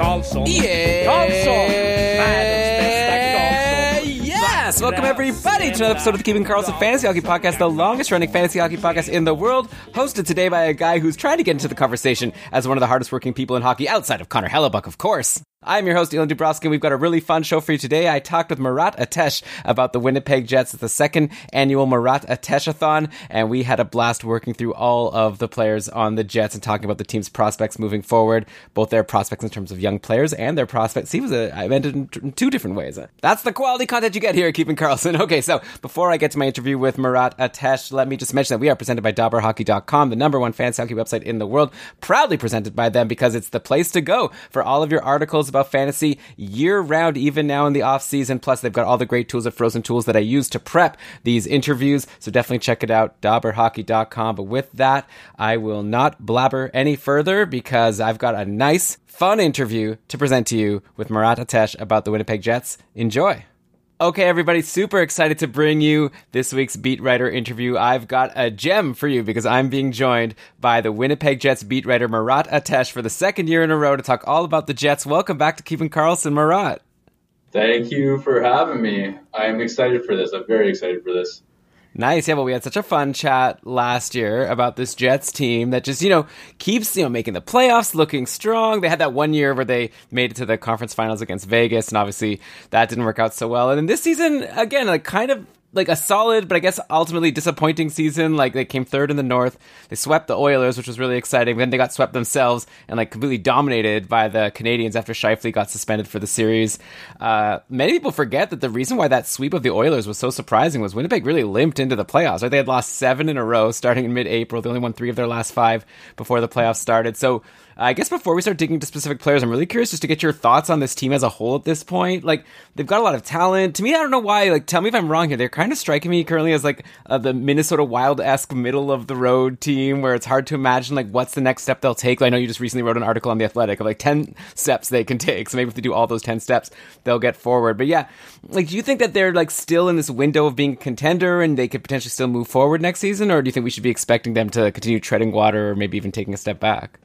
Karlsson, Yeah. Karlsson, världens bästa Karlsson. Yes! Welcome everybody to another episode of the Keeping Karlsson Fantasy Hockey Podcast, the longest running fantasy hockey podcast in the world, hosted today by a guy who's trying to get into the conversation as one of the hardest working people in hockey outside of Connor Hellebuyck, of course. I'm your host, Elon Dubrowski, and we've got a really fun show for you today. I talked with Murat Ates about the Winnipeg Jets at the second annual Marat Ateshathon, and we had a blast working through all of the players on the Jets and talking about the team's prospects moving forward, both their prospects in terms of young players and their prospects. He was a, I meant it in, two different ways. That's the quality content you get here at Keeping Karlsson. Okay, so before I get to my interview with Murat Ates, let me just mention that we are presented by DobberHockey.com, the number one fantasy hockey website in the world, proudly presented by them because it's the place to go for all of your articles about fantasy year round, even now in the off season. Plus, they've got all the great tools of frozen tools that I use to prep these interviews. So definitely check it out, DobberHockey.com. But with that, I will not blabber any further because I've got a nice, fun interview to present to you with Murat Ates about the Winnipeg Jets. Enjoy. Okay, everybody, super excited to bring you this week's beat writer interview. I've got a gem for you because I'm being joined by the Winnipeg Jets beat writer Murat Ates for the second year in a row to talk all about the Jets. Welcome back to Keeping Karlsson, Murat. Thank you for having me. I'm excited for this. I'm very excited for this. Nice. Yeah, well, we had such a fun chat last year about this Jets team that just, you know, keeps, you know, making the playoffs, looking strong. They had that one year where they made it to the conference finals against Vegas, and obviously that didn't work out so well. And then this season, again, like kind of like a solid, but I guess ultimately disappointing season. Like they came third in the North. They swept the Oilers, which was really exciting. Then they got swept themselves and like completely dominated by the Canadiens after Scheifele got suspended for the series. Uh, many people forget that the reason why that sweep of the Oilers was so surprising was Winnipeg really limped into the playoffs. Right? They had lost seven in a row starting in mid-April. They only won three of their last five before the playoffs started. So I guess before we start digging into specific players, I'm really curious just to get your thoughts on this team as a whole at this point. Like they've got a lot of talent. To me, I don't know why. Like, tell me if I'm wrong here. They're kind of striking me currently as like uh, the Minnesota Wild esque middle of the road team, where it's hard to imagine like what's the next step they'll take. I know you just recently wrote an article on the Athletic of like ten steps they can take. So maybe if they do all those ten steps, they'll get forward. But yeah, like, do you think that they're like still in this window of being a contender and they could potentially still move forward next season, or do you think we should be expecting them to continue treading water or maybe even taking a step back?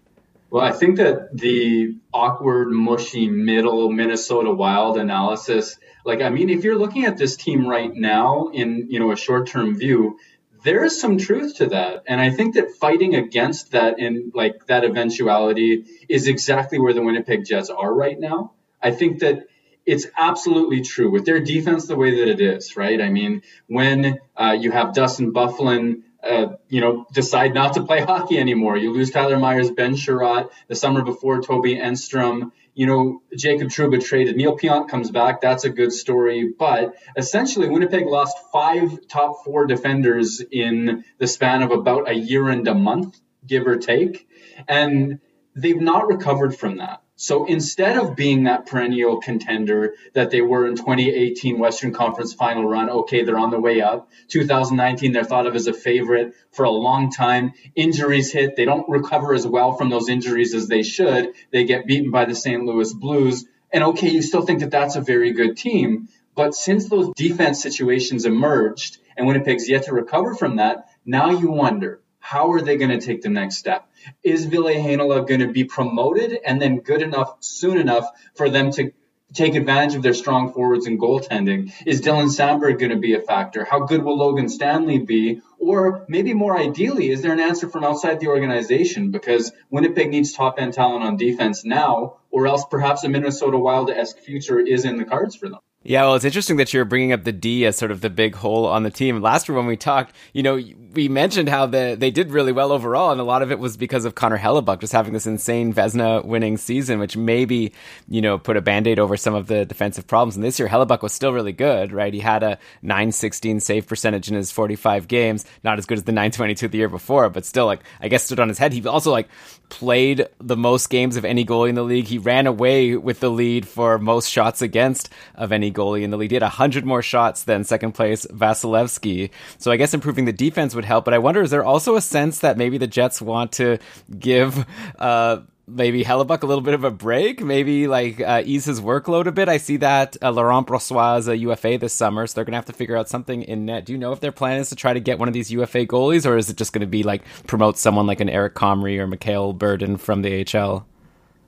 Well, I think that the awkward, mushy middle Minnesota Wild analysis, like, I mean, if you're looking at this team right now in, you know, a short term view, there is some truth to that. And I think that fighting against that in like that eventuality is exactly where the Winnipeg Jets are right now. I think that it's absolutely true with their defense the way that it is, right? I mean, when uh, you have Dustin Byfuglien uh, you know, decide not to play hockey anymore. You lose Tyler Myers, Ben Chiarot, the summer before Toby Enstrom. You know, Jacob Trouba traded. Neil Pionk comes back. That's a good story. But essentially, Winnipeg lost five top four defenders in the span of about a year and a month, give or take. And they've not recovered from that. So instead of being that perennial contender that they were in 2018 Western Conference final run, okay, they're on the way up. 2019, they're thought of as a favorite for a long time. Injuries hit. They don't recover as well from those injuries as they should. They get beaten by the St. Louis Blues. And okay, you still think that that's a very good team. But since those defense situations emerged and Winnipeg's yet to recover from that, now you wonder, how are they going to take the next step? Is Ville Heinola going to be promoted and then good enough soon enough for them to take advantage of their strong forwards and goaltending? Is Dylan Samberg going to be a factor? How good will Logan Stanley be? Or maybe more ideally, is there an answer from outside the organization? Because Winnipeg needs top end talent on defense now, or else perhaps a Minnesota Wild esque future is in the cards for them. Yeah, well, it's interesting that you're bringing up the D as sort of the big hole on the team. Last year when we talked, you know, we mentioned how the, they did really well overall, and a lot of it was because of Connor Hellebuyck just having this insane Vezina winning season, which maybe, you know, put a band-aid over some of the defensive problems. And this year, Hellebuyck was still really good, right? He had a 916 save percentage in his 45 games, not as good as the 922 the year before, but still, like, I guess stood on his head. He also, like, played the most games of any goalie in the league. He ran away with the lead for most shots against of any goalie in the league. He had 100 more shots than second place Vasilevskiy. So I guess improving the defense would help. But I wonder, is there also a sense that maybe the Jets want to give uh, maybe Hellebuyck a little bit of a break, maybe like uh, ease his workload a bit. I see that uh, Laurent Brossoit is a UFA this summer, so they're gonna have to figure out something in net. Do you know if their plan is to try to get one of these UFA goalies, or is it just gonna be like promote someone like an Eric Comrie or Mikhail Berdin from the AHL?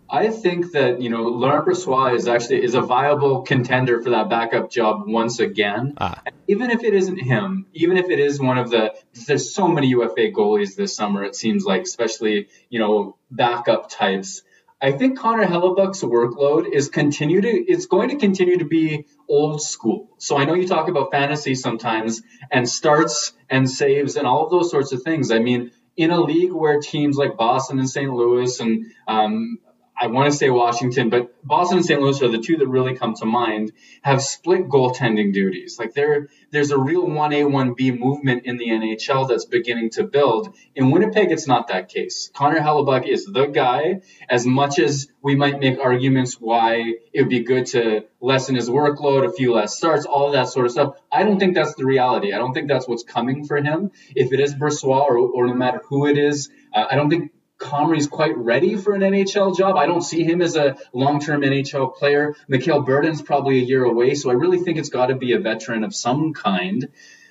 I think that you know Laurent Brossoit is actually is a viable contender for that backup job once again. Ah. Even if it isn't him, even if it is one of the there's so many UFA goalies this summer. It seems like, especially you know backup types. I think Connor Hellebuyck's workload is continue to it's going to continue to be old school. So I know you talk about fantasy sometimes and starts and saves and all of those sorts of things. I mean, in a league where teams like Boston and St. Louis and um, I want to say Washington, but Boston and St. Louis are the two that really come to mind, have split goaltending duties. Like there, there's a real 1A, 1B movement in the NHL that's beginning to build. In Winnipeg, it's not that case. Connor Hellebuyck is the guy, as much as we might make arguments why it would be good to lessen his workload, a few less starts, all that sort of stuff. I don't think that's the reality. I don't think that's what's coming for him. If it is Brossoit or, or no matter who it is, uh, I don't think Comrie's quite ready for an NHL job. I don't see him as a long-term NHL player. Mikhail Berdin's probably a year away, so I really think it's got to be a veteran of some kind.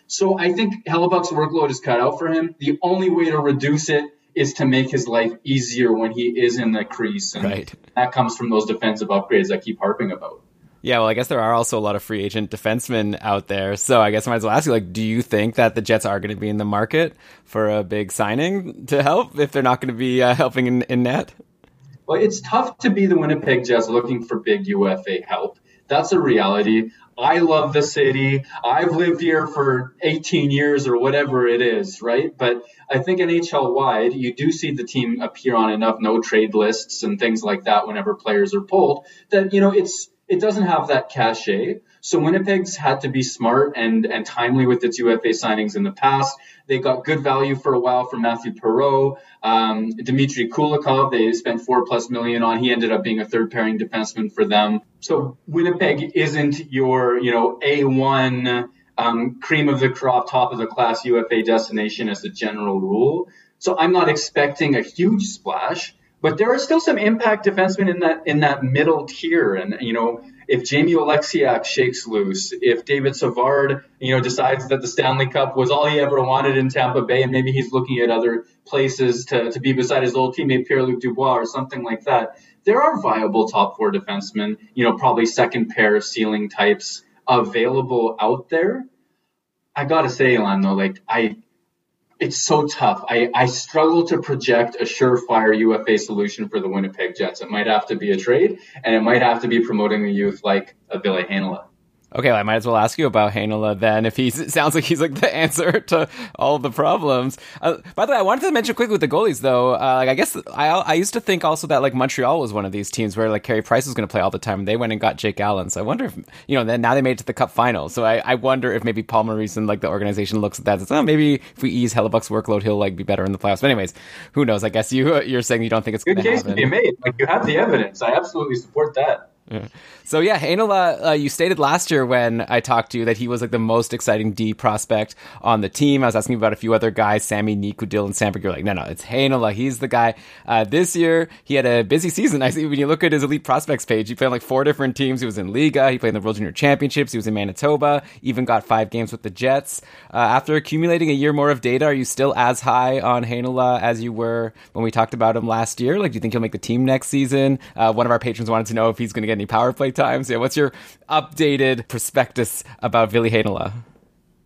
So I think Hellebuyck's workload is cut out for him. The only way to reduce it is to make his life easier when he is in the crease, and right. that comes from those defensive upgrades I keep harping about. Yeah, well, I guess there are also a lot of free agent defensemen out there. So I guess I might as well ask you, like, do you think that the Jets are going to be in the market for a big signing to help if they're not going to be uh, helping in, in net? Well, it's tough to be the Winnipeg Jets looking for big UFA help. That's a reality. I love the city. I've lived here for 18 years or whatever it is, right? But I think NHL wide, you do see the team appear on enough no trade lists and things like that whenever players are pulled that, you know, it's it doesn't have that cachet. So Winnipeg's had to be smart and, and timely with its UFA signings in the past. They got good value for a while from Mathieu Perreault. Um, Dmitry Kulikov, they spent four plus million on. He ended up being a third pairing defenseman for them. So Winnipeg isn't your, you know, A1 um, cream of the crop, top of the class UFA destination as a general rule. So I'm not expecting a huge splash. But there are still some impact defensemen in that in that middle tier, and you know if Jamie Oleksiak shakes loose, if David Savard, you know, decides that the Stanley Cup was all he ever wanted in Tampa Bay, and maybe he's looking at other places to, to be beside his old teammate Pierre-Luc Dubois or something like that, there are viable top four defensemen, you know, probably second pair ceiling types available out there. I gotta say, Elan, though, like I it's so tough. I, I struggle to project a surefire UFA solution for the Winnipeg Jets. It might have to be a trade, and it might have to be promoting the youth like a Ville Heinola. Okay, well, I might as well ask you about Heinola then. If he sounds like he's like the answer to all the problems. Uh, by the way, I wanted to mention quickly with the goalies though. Uh, like I guess I I used to think also that like Montreal was one of these teams where like Carey Price was going to play all the time. and They went and got Jake Allen. So I wonder if you know then now they made it to the Cup final. So I, I wonder if maybe Paul Maurice and like the organization looks at that and says, oh maybe if we ease Hellebuyck's workload, he'll like be better in the playoffs. But anyways, who knows? I guess you you're saying you don't think it's going to happen. Good case to be made. Like you have the evidence. I absolutely support that. Yeah. So yeah, Heinola, uh, you stated last year when I talked to you that he was like the most exciting D prospect on the team. I was asking about a few other guys, Sami Niku, Dylan Samberg. You're like, no, no, it's Heinola. He's the guy. Uh, this year, he had a busy season. I see when you look at his elite prospects page, he played on like four different teams. He was in Liiga. He played in the World Junior Championships. He was in Manitoba. Even got five games with the Jets. Uh, after accumulating a year more of data, are you still as high on Heinola as you were when we talked about him last year? Like, do you think he'll make the team next season? Uh, one of our patrons wanted to know if he's going to get any power play times. Yeah, what's your updated prospectus about Ville Heinola?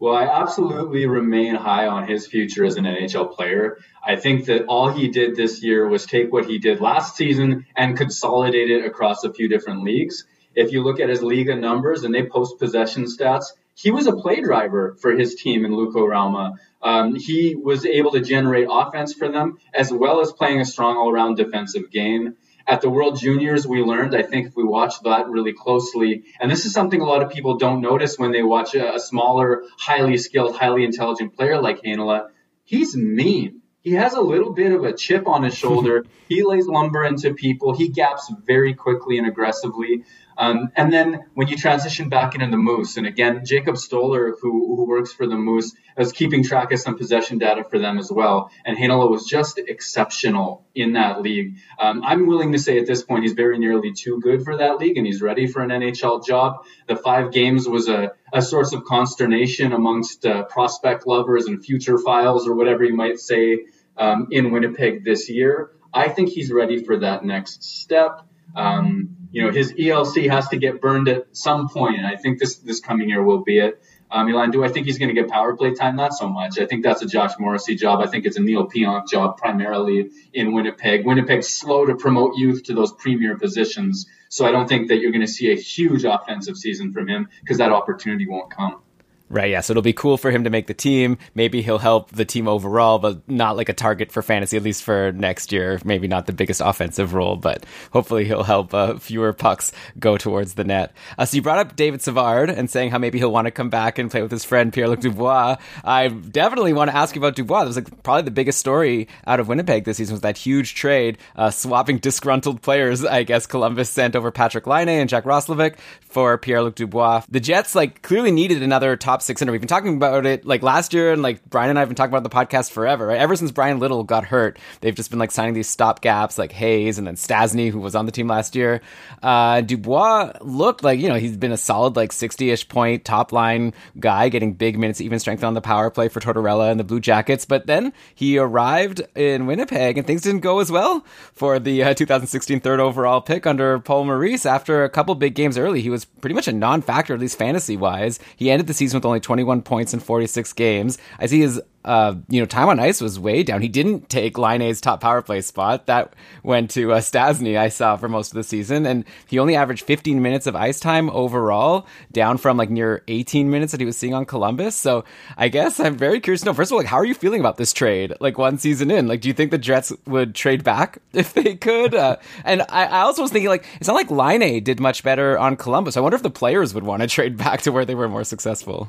Well, I absolutely remain high on his future as an NHL player. I think that all he did this year was take what he did last season and consolidate it across a few different leagues. If you look at his Liiga numbers and they post possession stats, he was a play driver for his team in Rauma. Um, he was able to generate offense for them as well as playing a strong all around defensive game. At the World Juniors, we learned, I think if we watch that really closely, and this is something a lot of people don't notice when they watch a, a smaller, highly skilled, highly intelligent player like Heinola, he's mean. he has a little bit of a chip on his shoulder. he lays lumber into people. He gaps very quickly and aggressively. Um, and then when you transition back into the Moose, and again, Jacob Stoller, who, who works for the Moose, was keeping track of some possession data for them as well. And Heinola was just exceptional in that league. Um, I'm willing to say at this point he's very nearly too good for that league, and he's ready for an NHL job. The five games was a, a source of consternation amongst uh, prospect lovers and future files, or whatever you might say, um, in Winnipeg this year. I think he's ready for that next step. Um, you know, his ELC has to get burned at some point, and I think this this coming year will be it. Um, Milan, do I think he's going to get power play time? Not so much. I think that's a Josh Morrissey job. I think it's a Neil Pionk job primarily in Winnipeg. Winnipeg's slow to promote youth to those premier positions, so I don't think that you're going to see a huge offensive season from him because that opportunity won't come. Right, yeah. So it'll be cool for him to make the team. Maybe he'll help the team overall, but not like a target for fantasy, at least for next year. Maybe not the biggest offensive role, but hopefully he'll help uh, fewer pucks go towards the net. Uh, so you brought up David Savard and saying how maybe he'll want to come back and play with his friend Pierre Luc Dubois. I definitely want to ask you about Dubois. That was like probably the biggest story out of Winnipeg this season was that huge trade, uh, swapping disgruntled players. I guess Columbus sent over Patrick Laine and Jack Roslovic for Pierre Luc Dubois. The Jets like clearly needed another top top six center. We've been talking about it like last year, and like Brian and I have been talking about the podcast forever. Right? Ever since Bryan Little got hurt, they've just been like signing these stop gaps, like Hayes and then Stastny, who was on the team last year. Uh, Dubois looked like you know he's been a solid like sixty-ish point top line guy, getting big minutes, even strength on the power play for Tortorella and the Blue Jackets. But then he arrived in Winnipeg, and things didn't go as well for the uh, 2016 third overall pick under Paul Maurice. After a couple big games early, he was pretty much a non-factor, at least fantasy wise. He ended the season with only 21 points in 46 games. I see his uh, you know, time on ice was way down. He didn't take Laine's top power play spot. That went to uh, Stastny, I saw for most of the season. And he only averaged 15 minutes of ice time overall, down from like near 18 minutes that he was seeing on Columbus. So I guess I'm very curious to know, first of all, like, how are you feeling about this trade? Like one season in, like, do you think the Jets would trade back if they could? Uh, and I, I, also was thinking, like, it's not like Laine did much better on Columbus. I wonder if the players would want to trade back to where they were more successful.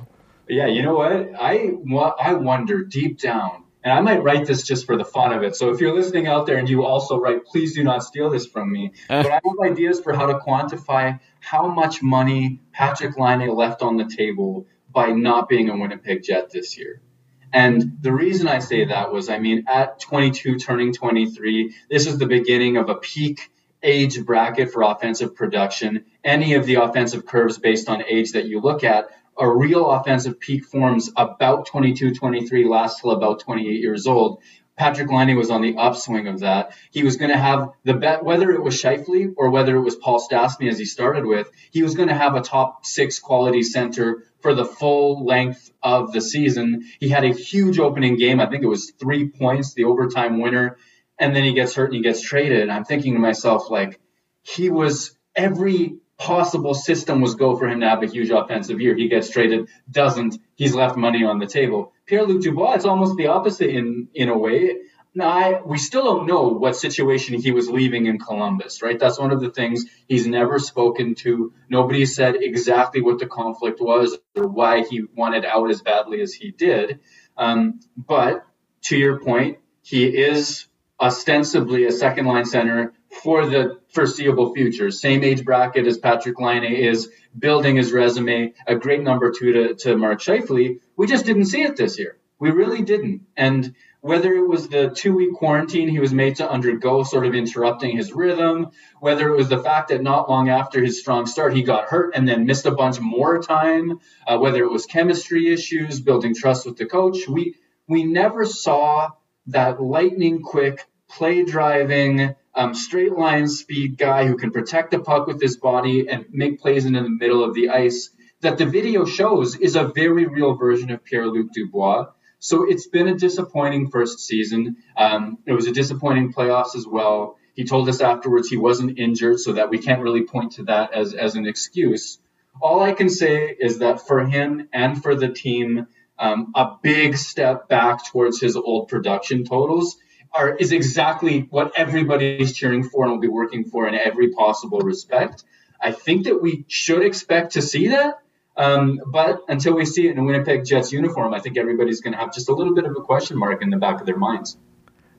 Yeah, you know what? I I wonder deep down, and I might write this just for the fun of it. So if you're listening out there and you also write, please do not steal this from me. Uh. But I have ideas for how to quantify how much money Patrick Laine left on the table by not being a Winnipeg Jet this year. And the reason I say that was, I mean, at 22, turning 23, this is the beginning of a peak age bracket for offensive production. Any of the offensive curves based on age that you look at a real offensive peak forms about 22, 23, lasts till about 28 years old. Patrick Laine was on the upswing of that. He was going to have the bet, whether it was Scheifele or whether it was Paul Stastny as he started with, he was going to have a top six quality center for the full length of the season. He had a huge opening game. I think it was three points, the overtime winner. And then he gets hurt and he gets traded. And I'm thinking to myself, like, he was every possible system was go for him to have a huge offensive year. He gets traded, doesn't. He's left money on the table. Pierre Luc Dubois, it's almost the opposite in in a way. Now, I, we still don't know what situation he was leaving in Columbus, right? That's one of the things he's never spoken to. Nobody said exactly what the conflict was or why he wanted out as badly as he did. Um, but to your point, he is ostensibly a second line center for the foreseeable future. Same age bracket as Patrick Laine is building his resume, a great number two to, to Mark Scheifele. We just didn't see it this year. We really didn't. And whether it was the two week quarantine he was made to undergo, sort of interrupting his rhythm, whether it was the fact that not long after his strong start he got hurt and then missed a bunch more time, uh, whether it was chemistry issues, building trust with the coach, we we never saw that lightning quick play driving um, straight line speed guy who can protect the puck with his body and make plays in the middle of the ice that the video shows is a very real version of Pierre Luc Dubois. So it's been a disappointing first season. Um, it was a disappointing playoffs as well. He told us afterwards he wasn't injured, so that we can't really point to that as, as an excuse. All I can say is that for him and for the team, um, a big step back towards his old production totals are is exactly what everybody is cheering for and will be working for in every possible respect. I think that we should expect to see that. Um, but until we see it in a Winnipeg Jets uniform, I think everybody's going to have just a little bit of a question mark in the back of their minds.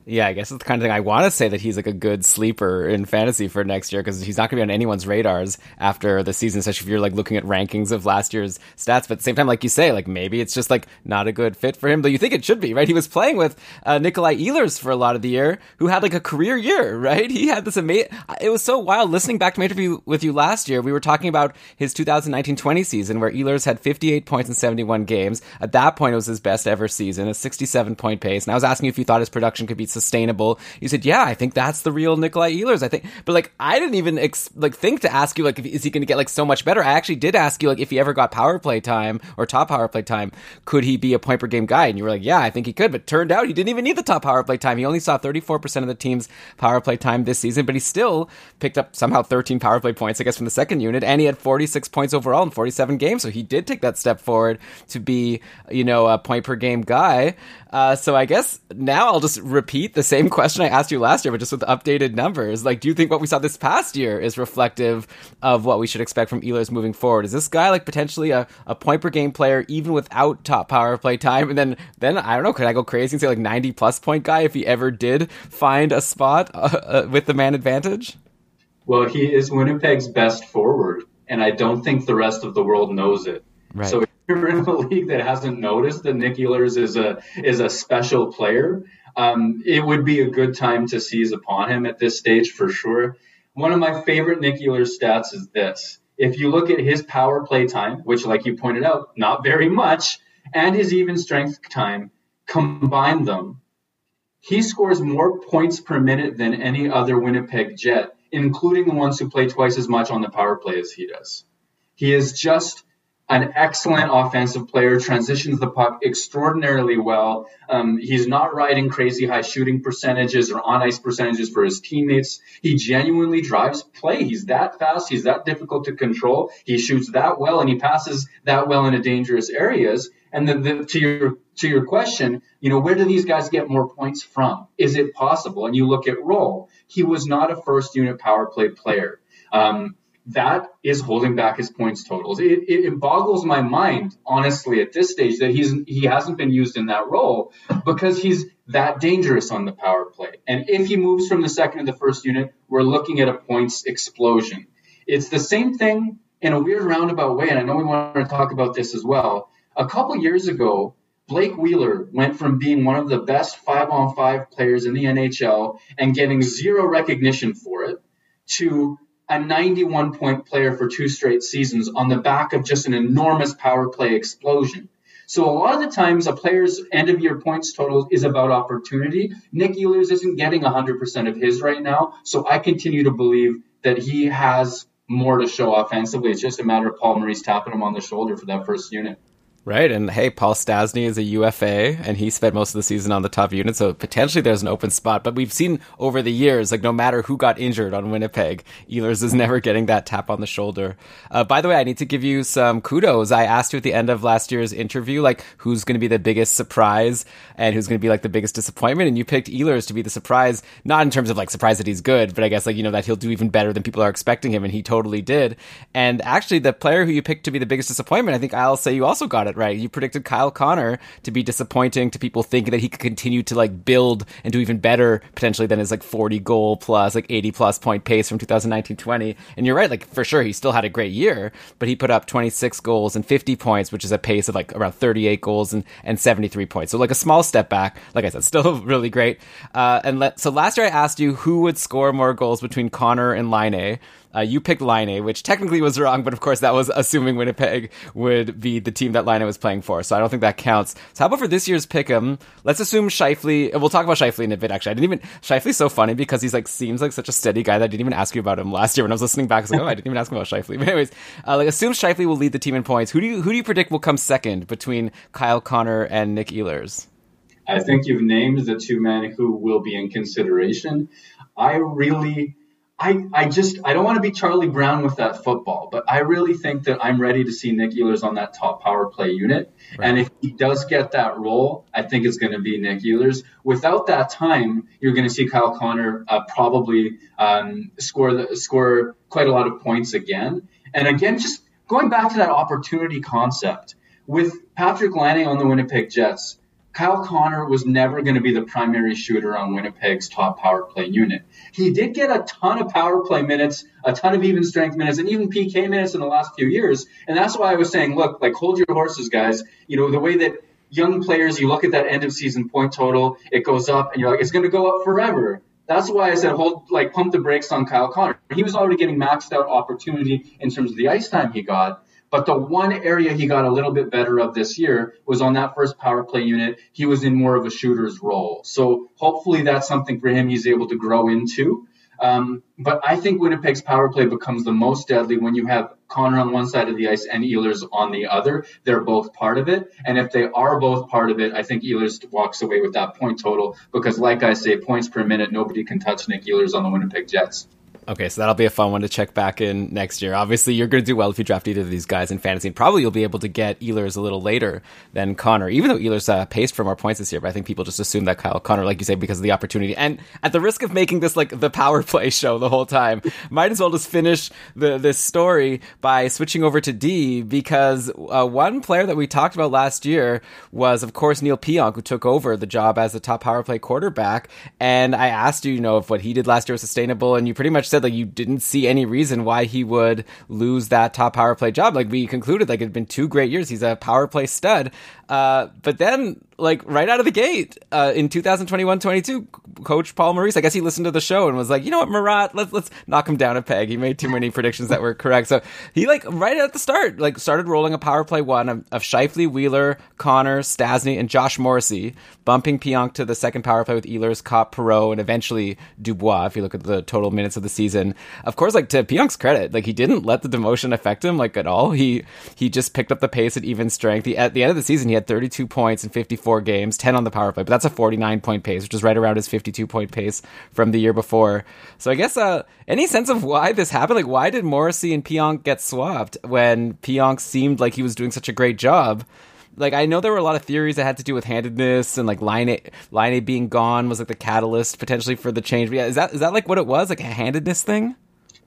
Yeah, I guess it's the kind of thing I want to say that he's like a good sleeper in fantasy for next year because he's not going to be on anyone's radars after the season, especially if you're like looking at rankings of last year's stats. But at the same time, like you say, like maybe it's just like not a good fit for him, though you think it should be, right? He was playing with uh, Nikolai Ehlers for a lot of the year, who had like a career year, right? He had this amazing. It was so wild listening back to my interview with you last year. We were talking about his 2019-20 season where Ehlers had 58 points in 71 games. At that point, it was his best ever season, a 67 point pace. And I was asking if you thought his production could be sustainable. You said, "Yeah, I think that's the real Nikolai Ehlers." I think, but like I didn't even ex- like think to ask you like, if, is he going to get like so much better? I actually did ask you like if he ever got power play time or top power play time, could he be a point per game guy? And you were like, "Yeah, I think he could." But turned out he didn't even need the top power play time. He only saw 34 percent of the team's power play time this season, but he still picked up somehow 13 power play points, I guess, from the second unit, and he had 46 points overall in 47 games. So he did take that step forward to be, you know, a point per game guy. Uh, so I guess now I'll just repeat the same question I asked you last year, but just with updated numbers. Like, do you think what we saw this past year is reflective of what we should expect from Ehlers moving forward? Is this guy like potentially a, a point per game player even without top power play time? And then, then I don't know, could I go crazy and say like 90 plus point guy if he ever did find a spot uh, uh, with the man advantage? Well, he is Winnipeg's best forward, and I don't think the rest of the world knows it. Right. So you're in a league that hasn't noticed that Nick Ehlers is a is a special player, um, it would be a good time to seize upon him at this stage for sure. One of my favorite Nick Ehlers stats is this. If you look at his power play time, which, like you pointed out, not very much, and his even strength time, combine them, he scores more points per minute than any other Winnipeg Jet, including the ones who play twice as much on the power play as he does. He is just an excellent offensive player, transitions the puck extraordinarily well. Um, he's not riding crazy high shooting percentages or on ice percentages for his teammates. He genuinely drives play. He's that fast. He's that difficult to control. He shoots that well and he passes that well into dangerous areas. And the, to your to your question, you know, where do these guys get more points from? Is it possible? And you look at Roll. He was not a first unit power play player. Um, that is holding back his points totals. It, it, it, boggles my mind, honestly, at this stage that he's he hasn't been used in that role because he's that dangerous on the power play. And if he moves from the second to the first unit, we're looking at a points explosion. It's the same thing in a weird roundabout way, and I know we want to talk about this as well. A couple years ago, Blake Wheeler went from being one of the best five on five players in the NHL and getting zero recognition for it to a 91 point player for two straight seasons on the back of just an enormous power play explosion. So a lot of the times a player's end of year points total is about opportunity. Nick Ehlers isn't getting 100% of his right now. So I continue to believe that he has more to show offensively. It's just a matter of Paul Maurice tapping him on the shoulder for that first unit. Right, and hey, Paul Stastny is a UFA, and he spent most of the season on the top unit, so potentially there's an open spot. But we've seen over the years, like no matter who got injured on Winnipeg, Ehlers is never getting that tap on the shoulder. Uh, by the way, I need to give you some kudos. I asked you at the end of last year's interview, like who's going to be the biggest surprise and who's going to be like the biggest disappointment, and you picked Ehlers to be the surprise, not in terms of like surprise that he's good, but I guess like you know that he'll do even better than people are expecting him, and he totally did. And actually, the player who you picked to be the biggest disappointment, I think I'll say you also got it it right. You predicted Kyle Connor to be disappointing to people thinking that he could continue to like build and do even better potentially than his like 40 goal plus like 80 plus point pace from 2019-20. And you're right, like for sure he still had a great year, but he put up 26 goals and 50 points, which is a pace of like around 38 goals and, and 73 points. So like a small step back. Like I said, still really great. Uh, and let, so last year I asked you who would score more goals between Connor and Laine. Uh, you picked Laine, which technically was wrong, but of course that was assuming Winnipeg would be the team that Laine was playing for. So I don't think that counts. So how about for this year's pick'em? Let's assume Scheifele. We'll talk about Scheifele in a bit. Actually, I didn't even. Scheifele's so funny because he's like seems like such a steady guy that I didn't even ask you about him last year when I was listening back. I was like, oh, I didn't even ask him about Scheifele. But anyways, uh, like assume Scheifele will lead the team in points. Who do you who do you predict will come second between Kyle Connor and Nick Ehlers? I think you've named the two men who will be in consideration. I really I, I just I don't want to be Charlie Brown with that football, but I really think that I'm ready to see Nick Ehlers on that top power play unit. Right. And if he does get that role, I think it's going to be Nick Ehlers. Without that time, you're going to see Kyle Connor uh, probably um, score the, score quite a lot of points again. And again, just going back to that opportunity concept with Patrick Laine on the Winnipeg Jets, Kyle Connor was never going to be the primary shooter on Winnipeg's top power play unit. He did get a ton of power play minutes, a ton of even strength minutes, and even PK minutes in the last few years. And that's why I was saying, look, like hold your horses, guys. You know, the way that young players, you look at that end of season point total, it goes up, and you're like, it's going to go up forever. That's why I said hold, like, pump the brakes on Kyle Connor. He was already getting maxed out opportunity in terms of the ice time he got. But the one area he got a little bit better of this year was on that first power play unit. He was in more of a shooter's role. So hopefully that's something for him he's able to grow into. Um, but I think Winnipeg's power play becomes the most deadly when you have Connor on one side of the ice and Ehlers on the other. They're both part of it. And if they are both part of it, I think Ehlers walks away with that point total because, like I say, points per minute, nobody can touch Nick Ehlers on the Winnipeg Jets. Okay, so that'll be a fun one to check back in next year. Obviously, you're going to do well if you draft either of these guys in fantasy, and probably you'll be able to get Ehlers a little later than Connor, even though Ehlers uh, paced for more points this year. But I think people just assume that Kyle Connor, like you say, because of the opportunity. And at the risk of making this like the power play show the whole time, might as well just finish the this story by switching over to D because uh, one player that we talked about last year was, of course, Neil Pionk, who took over the job as the top power play quarterback. And I asked you, you know, if what he did last year was sustainable, and you pretty much said like you didn't see any reason why he would lose that top power play job. Like we concluded, like it'd been two great years. He's a power play stud. Uh, but then, like right out of the gate uh, in 2021-22 coach paul maurice i guess he listened to the show and was like you know what murat let's let's knock him down a peg. He made too many predictions that were correct. So he like right at the start like started rolling a power play one of, of Scheifele, wheeler connor stastny and josh morrissey bumping pionk to the second power play with ehlers copp perreault and eventually dubois if you look at the total minutes of the season. Of course like to pionk's credit like he didn't let the demotion affect him like at all. He he just picked up the pace at even strength. He, at the end of the season he had 32 points and 50 four games, 10 on the power play, but that's a 49 point pace, which is right around his 52 point pace from the year before. So I guess uh, any sense of why this happened? Like, why did Morrissey and Pionk get swapped when Pionk seemed like he was doing such a great job? like I know there were a lot of theories that had to do with handedness and like Laine, line A being gone was like the catalyst potentially for the change. But yeah, is that is that like what it was like a handedness thing?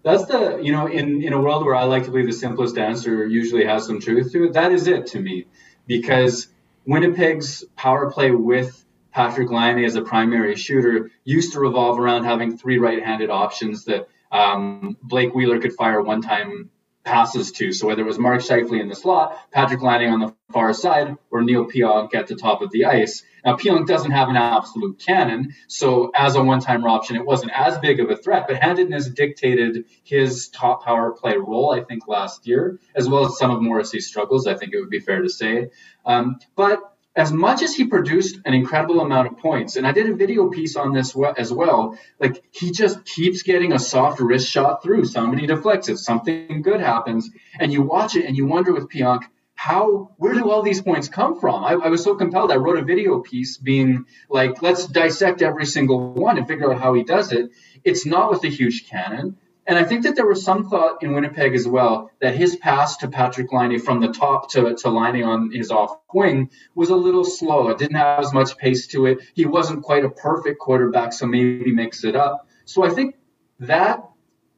That's the you know in in a world where I like to believe the simplest answer usually has some truth to it. That is it to me because Winnipeg's power play with Patrick Laine as a primary shooter used to revolve around having three right-handed options that um, Blake Wheeler could fire one-time passes to. So whether it was Mark Scheifele in the slot, Patrick Laine on the far side, or Neil Pionk at the top of the ice. Now Pionk doesn't have an absolute cannon, so as a one-time option, it wasn't as big of a threat. But handedness dictated his top power play role, I think, last year, as well as some of Morrissey's struggles. I think it would be fair to say. Um, but as much as he produced an incredible amount of points, and I did a video piece on this as well, like he just keeps getting a soft wrist shot through. Somebody deflects it, something good happens, and you watch it and you wonder with Pionk, how, where do all these points come from? I, I was so compelled. I wrote a video piece being like, let's dissect every single one and figure out how he does it. It's not with a huge cannon. And I think that there was some thought in Winnipeg as well that his pass to Patrick Laine from the top to, to Laine on his off wing was a little slow. It didn't have as much pace to it. He wasn't quite a perfect quarterback, so maybe mix it up. So I think that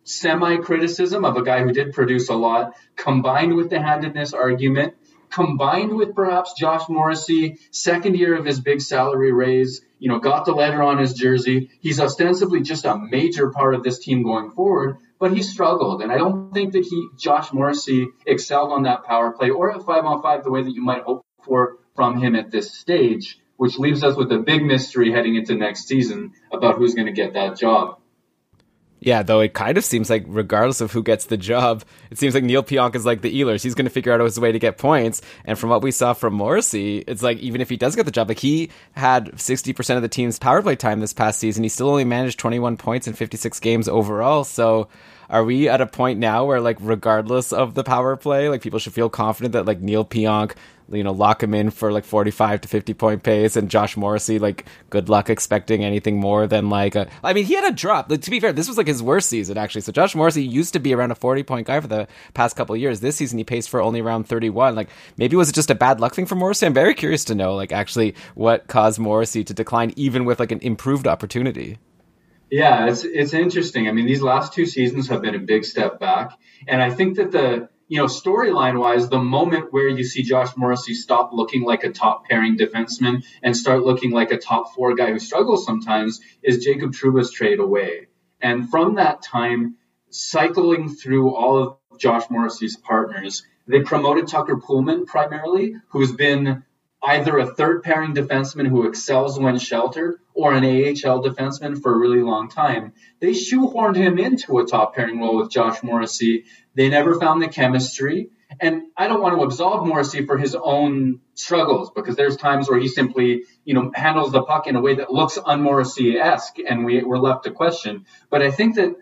semi criticism of a guy who did produce a lot, combined with the handedness argument, combined with perhaps Josh Morrissey, second year of his big salary raise, you know, got the letter on his jersey. He's ostensibly just a major part of this team going forward, but he struggled. And I don't think that he, Josh Morrissey, excelled on that power play or at five on five the way that you might hope for from him at this stage, which leaves us with a big mystery heading into next season about who's going to get that job. Yeah, though it kind of seems like, regardless of who gets the job, it seems like Neil Pionk is like the Ehlers. He's going to figure out his way to get points. And from what we saw from Morrissey, it's like even if he does get the job, like he had 60% of the team's power play time this past season. He still only managed 21 points in 56 games overall. So are we at a point now where like regardless of the power play, like people should feel confident that like Neil Pionk you know, lock him in for like 45 to 50 point pace and Josh Morrissey, like, good luck expecting anything more than like a, I mean, he had a drop. Like, to be fair, this was like his worst season, actually. So Josh Morrissey used to be around a 40 point guy for the past couple years. This season, he paced for only around 31. Like, maybe was it just a bad luck thing for Morrissey? I'm very curious to know, like, actually what caused Morrissey to decline even with like an improved opportunity. Yeah, it's, it's interesting. I mean, these last two seasons have been a big step back. And I think that the, you know, storyline wise, the moment where you see Josh Morrissey stop looking like a top pairing defenseman and start looking like a top four guy who struggles sometimes is Jacob Trouba's trade away. And from that time, cycling through all of Josh Morrissey's partners, they promoted Tucker Poolman primarily, who's been either a third pairing defenseman who excels when sheltered or an AHL defenseman for a really long time. They shoehorned him into a top pairing role with Josh Morrissey. They never found the chemistry. And I don't want to absolve Morrissey for his own struggles because there's times where he simply, you know, handles the puck in a way that looks un-Morrissey-esque and we, we're left to question. But I think that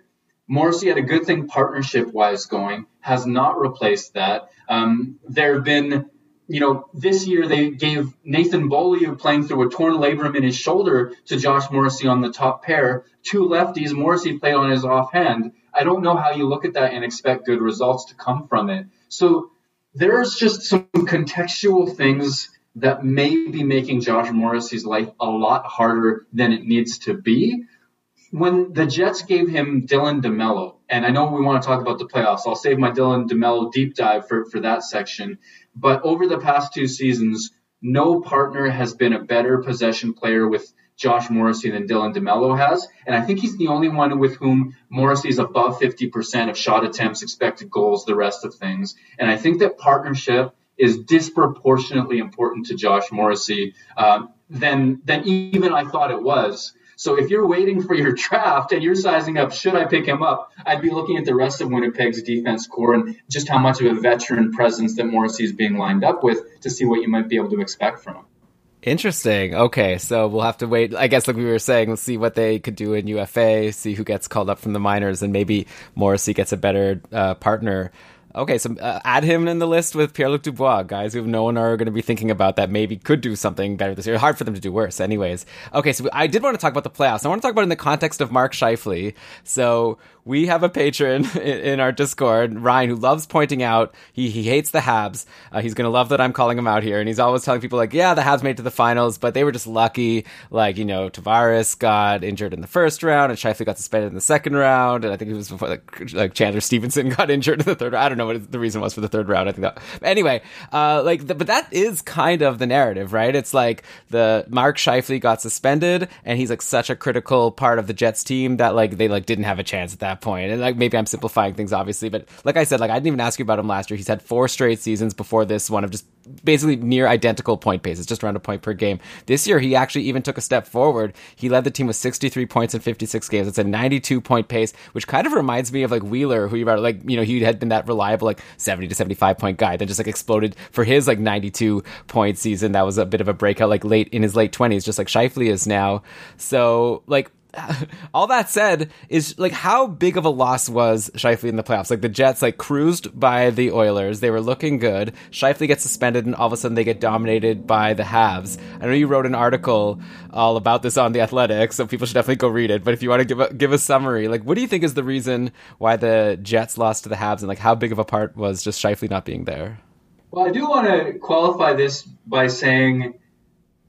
Morrissey had a good thing partnership wise going, has not replaced that. Um, there have been you know, this year they gave Nathan Beaulieu playing through a torn labrum in his shoulder to Josh Morrissey on the top pair. Two lefties, Morrissey played on his offhand. I don't know how you look at that and expect good results to come from it. So there's just some contextual things that may be making Josh Morrissey's life a lot harder than it needs to be. When the Jets gave him Dylan DeMello, and I know we want to talk about the playoffs, I'll save my Dylan DeMello deep dive for, for that section. But over the past two seasons, no partner has been a better possession player with Josh Morrissey than Dylan DeMello has. And I think he's the only one with whom Morrissey is above 50% of shot attempts, expected goals, the rest of things. And I think that partnership is disproportionately important to Josh Morrissey um, than, than even I thought it was. So if you're waiting for your draft and you're sizing up, should I pick him up? I'd be looking at the rest of Winnipeg's defense core and just how much of a veteran presence that Morrissey is being lined up with to see what you might be able to expect from him. Interesting. Okay, so we'll have to wait. I guess, like we were saying, we'll see what they could do in UFA, see who gets called up from the minors, and maybe Morrissey gets a better uh, partner Okay, so uh, add him in the list with Pierre Luc Dubois, guys who no one are going to be thinking about that maybe could do something better this year. Hard for them to do worse, anyways. Okay, so I did want to talk about the playoffs. I want to talk about in the context of Mark Scheifele. So we have a patron in our Discord, Ryan, who loves pointing out he, he hates the Habs. Uh, he's going to love that I'm calling him out here. And he's always telling people, like, yeah, the Habs made to the finals, but they were just lucky. Like, you know, Tavares got injured in the first round, and Scheifele got suspended in the second round. And I think it was before, like, like Chandler Stephenson got injured in the third round. I don't know what the reason was for the third round. I think that. Anyway, uh, like, the, but that is kind of the narrative, right? It's like the Mark Scheifele got suspended, and he's like such a critical part of the Jets team that, like, they like didn't have a chance at that point. And like maybe I'm simplifying things obviously, but like I said, like I didn't even ask you about him last year. He's had four straight seasons before this one of just basically near identical point paces, just around a point per game. This year he actually even took a step forward. He led the team with 63 points in 56 games. It's a 92 point pace, which kind of reminds me of like Wheeler, who you about like, you know, he had been that reliable like 70 to 75 point guy, that just like exploded for his like 92 point season. That was a bit of a breakout like late in his late 20s, just like Scheifele is now. So like all that said is like how big of a loss was Scheifele in the playoffs? Like the Jets like cruised by the Oilers, they were looking good. Scheifele gets suspended, and all of a sudden they get dominated by the Habs. I know you wrote an article all about this on the Athletic, so people should definitely go read it. But if you want to give a give a summary, like what do you think is the reason why the Jets lost to the Habs, and like how big of a part was just Scheifele not being there? Well, I do want to qualify this by saying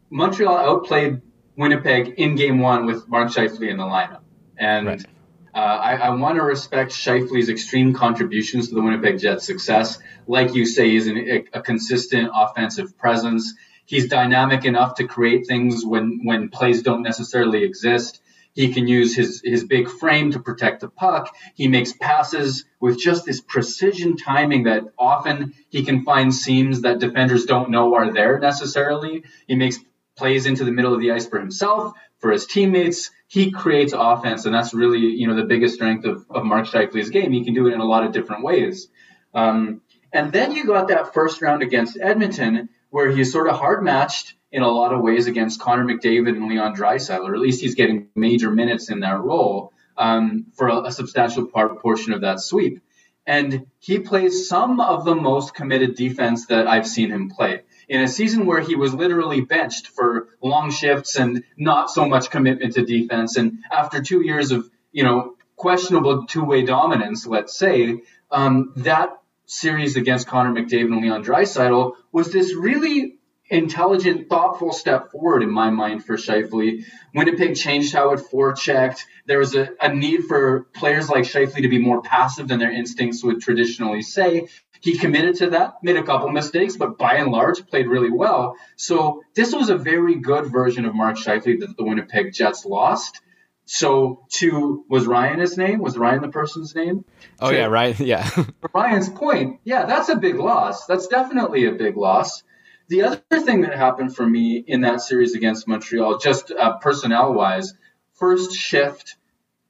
Montreal outplayed Winnipeg in game one with Mark Scheifele in the lineup. And right. uh, I, I want to respect Scheifele's extreme contributions to the Winnipeg Jets' success. Like you say, he's an, a, a consistent offensive presence. He's dynamic enough to create things when, when plays don't necessarily exist. He can use his, his big frame to protect the puck. He makes passes with just this precision timing that often he can find seams that defenders don't know are there necessarily. He makes plays into the middle of the ice for himself, for his teammates. He creates offense, and that's really you know the biggest strength of, of Mark Scheifele's game. He can do it in a lot of different ways. Um, and then you got that first round against Edmonton, where he's sort of hard matched in a lot of ways against Connor McDavid and Leon Draisaitl, or at least he's getting major minutes in that role um, for a, a substantial part portion of that sweep. And he plays some of the most committed defense that I've seen him play in a season where he was literally benched for long shifts and not so much commitment to defense. And after two years of, you know, questionable two-way dominance, let's say, um, that series against Connor McDavid and Leon Draisaitl was this really intelligent, thoughtful step forward in my mind for Scheifele. Winnipeg changed how it forechecked. There was a, a, need for players like Scheifele to be more passive than their instincts would traditionally say. He committed to that, made a couple mistakes, but by and large played really well. So this was a very good version of Mark Scheifele that the Winnipeg Jets lost. So to was Ryan his name? Was Ryan the person's name? Oh to, yeah, Ryan. Yeah. Ryan's point, yeah, that's a big loss. That's definitely a big loss. The other thing that happened for me in that series against Montreal, just uh, personnel wise, first shift,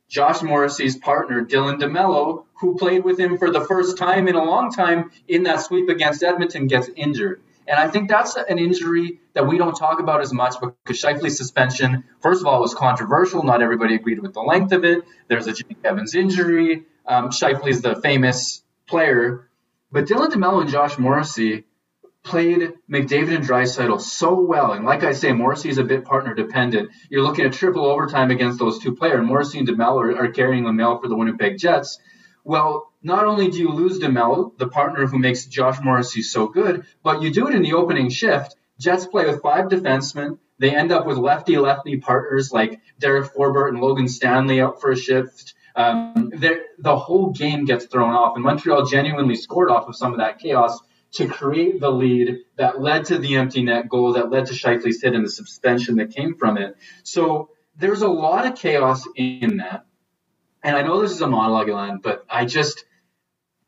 Josh Morrissey's partner, Dylan DeMello, who played with him for the first time in a long time in that sweep against Edmonton, gets injured. And I think that's an injury that we don't talk about as much because Scheifele's suspension, first of all, was controversial. Not everybody agreed with the length of it. There's a Jake Evans injury. Um, Scheifele's the famous player. But Dylan DeMello and Josh Morrissey played McDavid and Draisaitl so well. And like I say, Morrissey is a bit partner dependent. You're looking at triple overtime against those two players. Morrissey and DeMello are, are carrying the mail for the Winnipeg Jets. Well, not only do you lose DeMello, the partner who makes Josh Morrissey so good, but you do it in the opening shift. Jets play with five defensemen. They end up with lefty lefty partners like Derek Forbort and Logan Stanley out for a shift. Um, the whole game gets thrown off, and Montreal genuinely scored off of some of that chaos to create the lead that led to the empty net goal, that led to Scheifele's hit and the suspension that came from it. So there's a lot of chaos in that. And I know this is a monologue, Elan, but I just,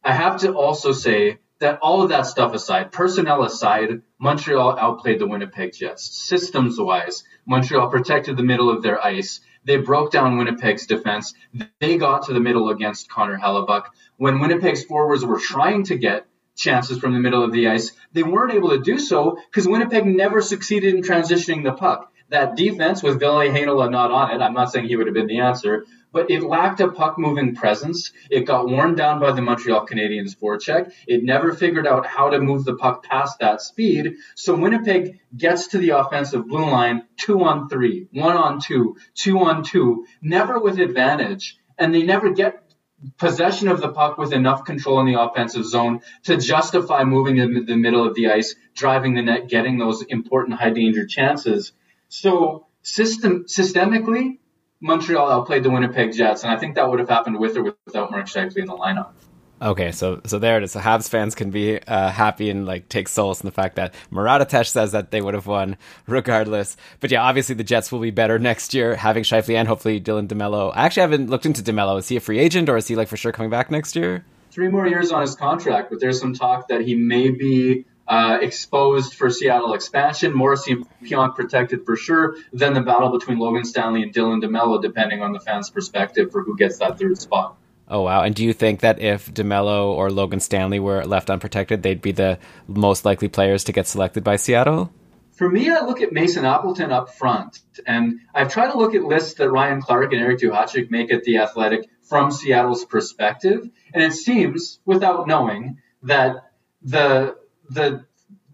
I have to also say that all of that stuff aside, personnel aside, Montreal outplayed the Winnipeg Jets. Systems wise, Montreal protected the middle of their ice. They broke down Winnipeg's defense. They got to the middle against Connor Hellebuyck. When Winnipeg's forwards were trying to get chances from the middle of the ice, they weren't able to do so because Winnipeg never succeeded in transitioning the puck. That defense with Ville Heinola not on it, I'm not saying he would have been the answer, but it lacked a puck moving presence. It got worn down by the Montreal Canadiens forecheck. It never figured out how to move the puck past that speed. So Winnipeg gets to the offensive blue line two on three, one on two, two on two, never with advantage. And they never get possession of the puck with enough control in the offensive zone to justify moving in the middle of the ice, driving the net, getting those important high danger chances. So system systemically, Montreal outplayed the Winnipeg Jets, and I think that would have happened with or without Mark Scheifele in the lineup. Okay, so so there it is. So Habs fans can be uh, happy and like take solace in the fact that Murat Ates says that they would have won regardless. But yeah, obviously the Jets will be better next year, having Scheifele and hopefully Dylan DeMello. I actually haven't looked into DeMello. Is he a free agent or is he like for sure coming back next year? Three more years on his contract, but there's some talk that he may be uh, exposed for Seattle expansion. Morrissey and Pionk protected for sure. Then the battle between Logan Stanley and Dylan DeMello, depending on the fans' perspective for who gets that third spot. Oh wow! And do you think that if DeMello or Logan Stanley were left unprotected, they'd be the most likely players to get selected by Seattle? For me, I look at Mason Appleton up front, and I've tried to look at lists that Ryan Clark and Eric Duhatschek make at the Athletic from Seattle's perspective, and it seems, without knowing, that the the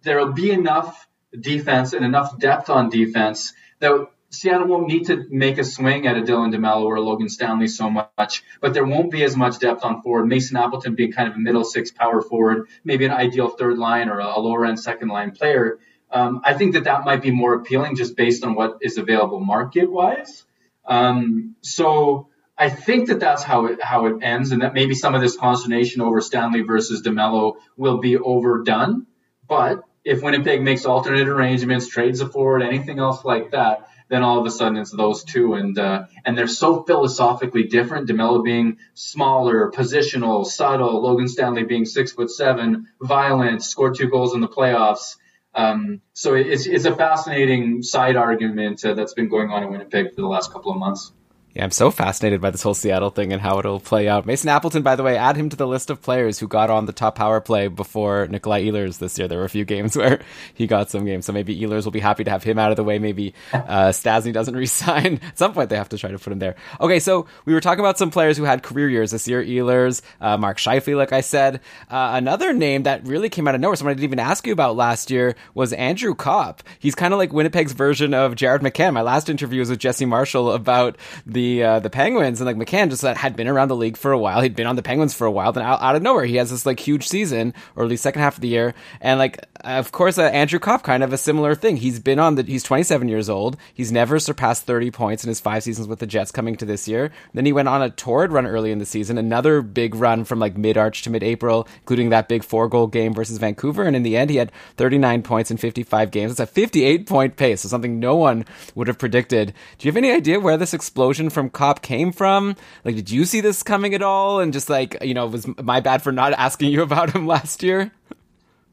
there'll be enough defense and enough depth on defense that Seattle won't need to make a swing at a Dylan DeMello or a Logan Stanley so much, but there won't be as much depth on forward. Mason Appleton being kind of a middle six power forward, maybe an ideal third line or a, lower end second line player. Um, I think that that might be more appealing just based on what is available market wise. Um, so I think that that's how it how it ends, and that maybe some of this consternation over Stanley versus DeMello will be overdone. But if Winnipeg makes alternate arrangements, trades a forward, anything else like that, then all of a sudden it's those two, and uh, and they're so philosophically different. DeMello being smaller, positional, subtle. Logan Stanley being six foot seven, violent, scored two goals in the playoffs. Um, so it's it's a fascinating side argument uh, that's been going on in Winnipeg for the last couple of months. Yeah, I'm so fascinated by this whole Seattle thing and how it'll play out. Mason Appleton, by the way, add him to the list of players who got on the top power play before Nikolai Ehlers this year. There were a few games where he got some games, so maybe Ehlers will be happy to have him out of the way. Maybe uh, Stastny doesn't resign. At some point, they have to try to put him there. Okay, so we were talking about some players who had career years this year. Ehlers, uh, Mark Scheifele, like I said. Uh, another name that really came out of nowhere, someone I didn't even ask you about last year, was Andrew Copp. He's kind of like Winnipeg's version of Jared McCann. My last interview was with Jesse Marshall about the the uh, the Penguins, and like McCann just uh, had been around the league for a while. He'd been on the Penguins for a while. Then out, out of nowhere, he has this like huge season, or at least second half of the year. And like, of course, uh, Andrew Copp kind of a similar thing. He's been on the. He's 27 years old. He's never surpassed 30 points in his five seasons with the Jets coming to this year. Then he went on a torrid run early in the season, another big run from like mid Arch to mid April, including that big four goal game versus Vancouver. And in the end, he had 39 points in 55 games. It's a 58 point pace, so something no one would have predicted. Do you have any idea where this explosion from Copp came from? Like, did you see this coming at all? And just like, you know, was my bad for not asking you about him last year?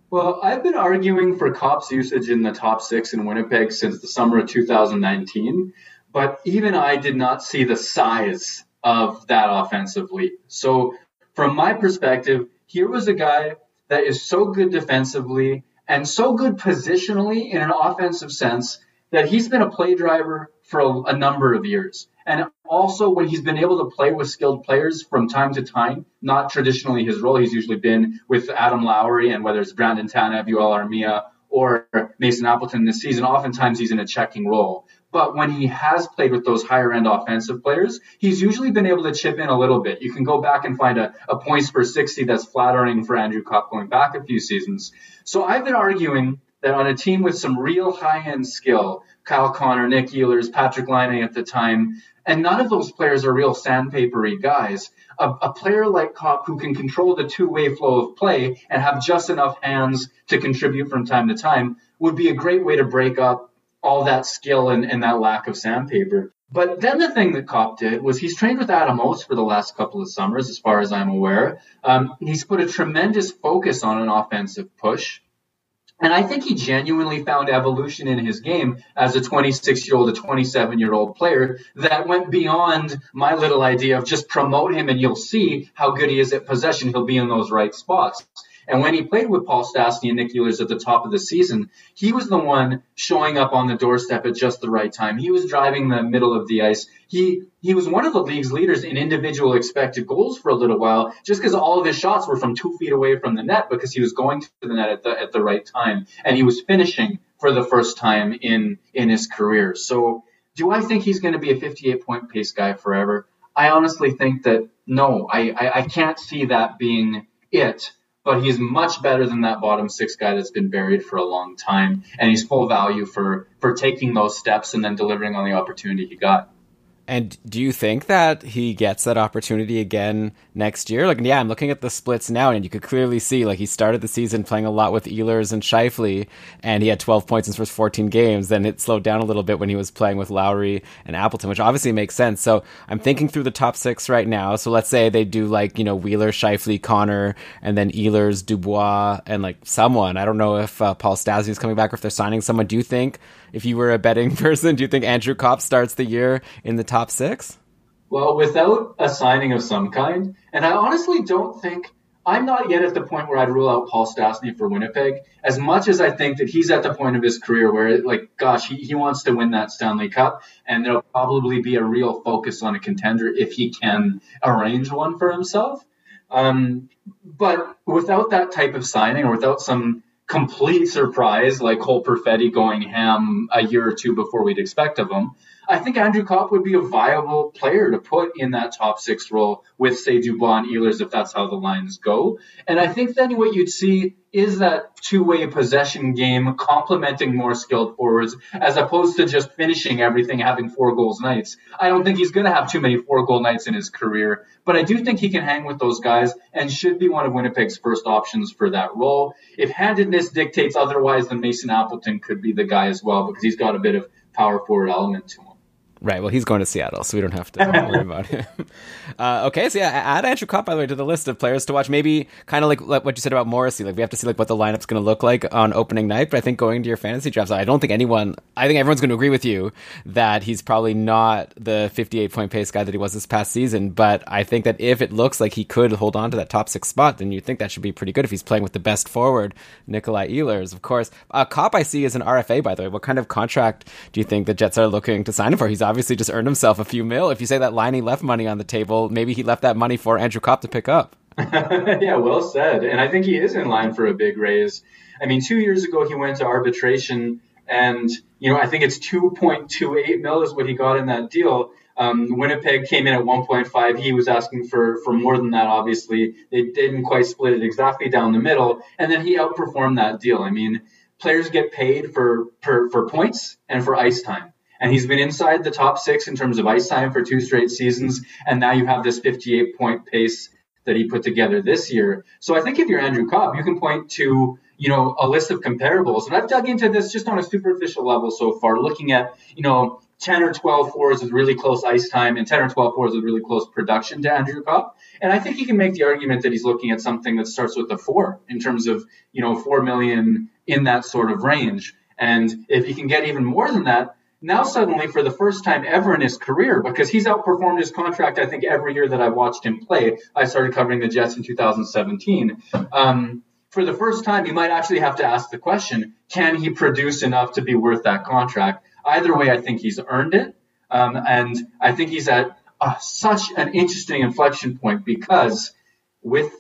Well, I've been arguing for Copp's usage in the top six in Winnipeg since the summer of 2019, but even I did not see the size of that offensive lead. So, from my perspective, here was a guy that is so good defensively and so good positionally in an offensive sense that he's been a play driver for a, a, number of years. And also, when he's been able to play with skilled players from time to time, not traditionally his role, he's usually been with Adam Lowry and whether it's Brandon Tanev, Yoel Armia, or Mason Appleton this season, oftentimes he's in a checking role. But when he has played with those higher end offensive players, he's usually been able to chip in a little bit. You can go back and find a, a points per 60 that's flattering for Andrew Copp going back a few seasons. So I've been arguing that on a team with some real high end skill, Kyle Connor, Nick Ehlers, Patrick Laine at the time, and none of those players are real sandpapery guys. A, a player like Copp who can control the two way flow of play and have just enough hands to contribute from time to time would be a great way to break up all that skill and, and that lack of sandpaper. But then the thing that Copp did was he's trained with Adam Oates for the last couple of summers, as far as I'm aware. Um, he's put a tremendous focus on an offensive push. And I think he genuinely found evolution in his game as a 26 year old, a 27 year old player that went beyond my little idea of just promote him and you'll see how good he is at possession. He'll be in those right spots. And when he played with Paul Stastny and Nick Ehlers at the top of the season, he was the one showing up on the doorstep at just the right time. He was driving the middle of the ice. He he was one of the league's leaders in individual expected goals for a little while, just because all of his shots were from two feet away from the net because he was going to the net at the at the right time and he was finishing for the first time in in his career. So do I think he's going to be a 58 point pace guy forever? I honestly think that no, I, I, I can't see that being it but he's much better than that bottom six guy that's been buried for a long time, and he's full value for for taking those steps and then delivering on the opportunity he got. And do you think that he gets that opportunity again next year? Like, yeah, I'm looking at the splits now, and you could clearly see like he started the season playing a lot with Ehlers and Scheifele, and he had 12 points in his first 14 games. Then it slowed down a little bit when he was playing with Lowry and Appleton, which obviously makes sense. So I'm thinking through the top six right now. So let's say they do like you know Wheeler, Scheifele, Connor, and then Ehlers, Dubois, and like someone. I don't know if uh, Paul Stastny is coming back or if they're signing someone. Do you think? If you were a betting person, do you think Andrew Copp starts the year in the top six? Well, without a signing of some kind, and I honestly don't think I'm not yet at the point where I'd rule out Paul Stastny for Winnipeg, as much as I think that he's at the point of his career where, like, gosh, he, he wants to win that Stanley Cup, and there'll probably be a real focus on a contender if he can arrange one for himself. Um, but without that type of signing, or without some complete surprise like Cole Perfetti going ham a year or two before we'd expect of him, I think Andrew Copp would be a viable player to put in that top six role with, say, Dubois and Ehlers if that's how the lines go. And I think then what you'd see is that two-way possession game complementing more skilled forwards as opposed to just finishing everything having four goals nights. I don't think he's going to have too many four goal nights in his career, but I do think he can hang with those guys and should be one of Winnipeg's first options for that role. If handedness dictates otherwise, then Mason Appleton could be the guy as well because he's got a bit of power forward element to him. Right. Well, he's going to Seattle, so we don't have to worry about him. Uh, okay. So yeah, add Andrew Copp by the way to the list of players to watch. Maybe kind of like, like what you said about Morrissey. Like we have to see like what the lineup's going to look like on opening night. But I think going to your fantasy drafts, I don't think anyone. I think everyone's going to agree with you that he's probably not the 58 point pace guy that he was this past season. But I think that if it looks like he could hold on to that top six spot, then you think that should be pretty good if he's playing with the best forward, Nikolai Ehlers, of course. Uh, Copp I see is an RFA by the way. What kind of contract do you think the Jets are looking to sign him for? He's obviously just earned himself a few mil. If you say that Laine left money on the table, maybe he left that money for Andrew Copp to pick up. yeah, well said. And I think he is in line for a big raise. I mean, two years ago he went to arbitration, and you know I think it's 2.28 mil is what he got in that deal. Um, Winnipeg came in at 1.5. He was asking for, for more than that, obviously. They didn't quite split it exactly down the middle. And then he outperformed that deal. I mean, players get paid for, per, for points and for ice time. And he's been inside the top six in terms of ice time for two straight seasons. And now you have this 58 point pace that he put together this year. So I think if you're Andrew Copp, you can point to you know a list of comparables, and I've dug into this just on a superficial level so far, looking at you know 10 or 12 fours with really close ice time and 10 or 12 fours with really close production to Andrew Copp. And I think you can make the argument that he's looking at something that starts with a four in terms of you know four million in that sort of range. And if he can get even more than that, now suddenly for the first time ever in his career, because he's outperformed his contract, I think every year that I watched him play. I started covering the Jets in 2017. Um, for the first time, you might actually have to ask the question: Can he produce enough to be worth that contract? Either way, I think he's earned it, um, and I think he's at uh, such an interesting inflection point because with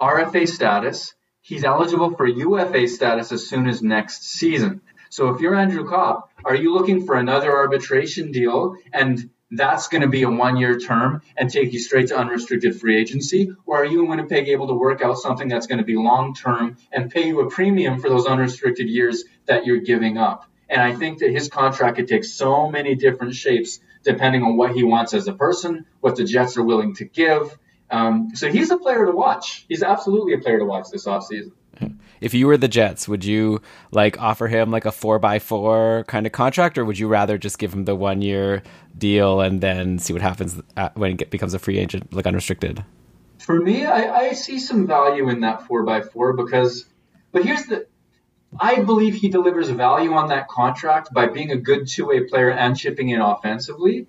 RFA status, he's eligible for UFA status as soon as next season. So if you're Andrew Copp, are you looking for another arbitration deal and that's going to be a one year term and take you straight to unrestricted free agency? Or are you in Winnipeg able to work out something that's going to be long term and pay you a premium for those unrestricted years that you're giving up? And I think that his contract could take so many different shapes depending on what he wants as a person, what the Jets are willing to give. Um, so he's a player to watch. He's absolutely a player to watch this offseason. If you were the Jets, would you like offer him like a four by four kind of contract, or would you rather just give him the one year deal and then see what happens uh, when it becomes a free agent, like unrestricted? For me, I, I see some value in that four by four because, but here's the, I believe he delivers value on that contract by being a good two way player and chipping in offensively.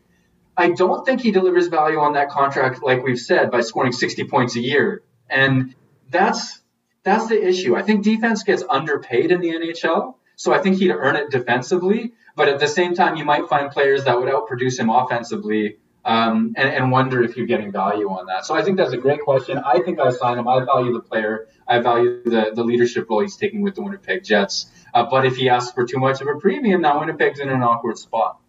I don't think he delivers value on that contract, like we've said, by scoring 60 points a year. And that's that's the issue. I think defense gets underpaid in the NHL, so I think he'd earn it defensively. But at the same time, you might find players that would outproduce him offensively um, and, and, wonder if you're getting value on that. So I think that's a great question. I think I sign him. I value the player. I value the, the leadership role he's taking with the Winnipeg Jets. Uh, but if he asks for too much of a premium, now Winnipeg's in an awkward spot.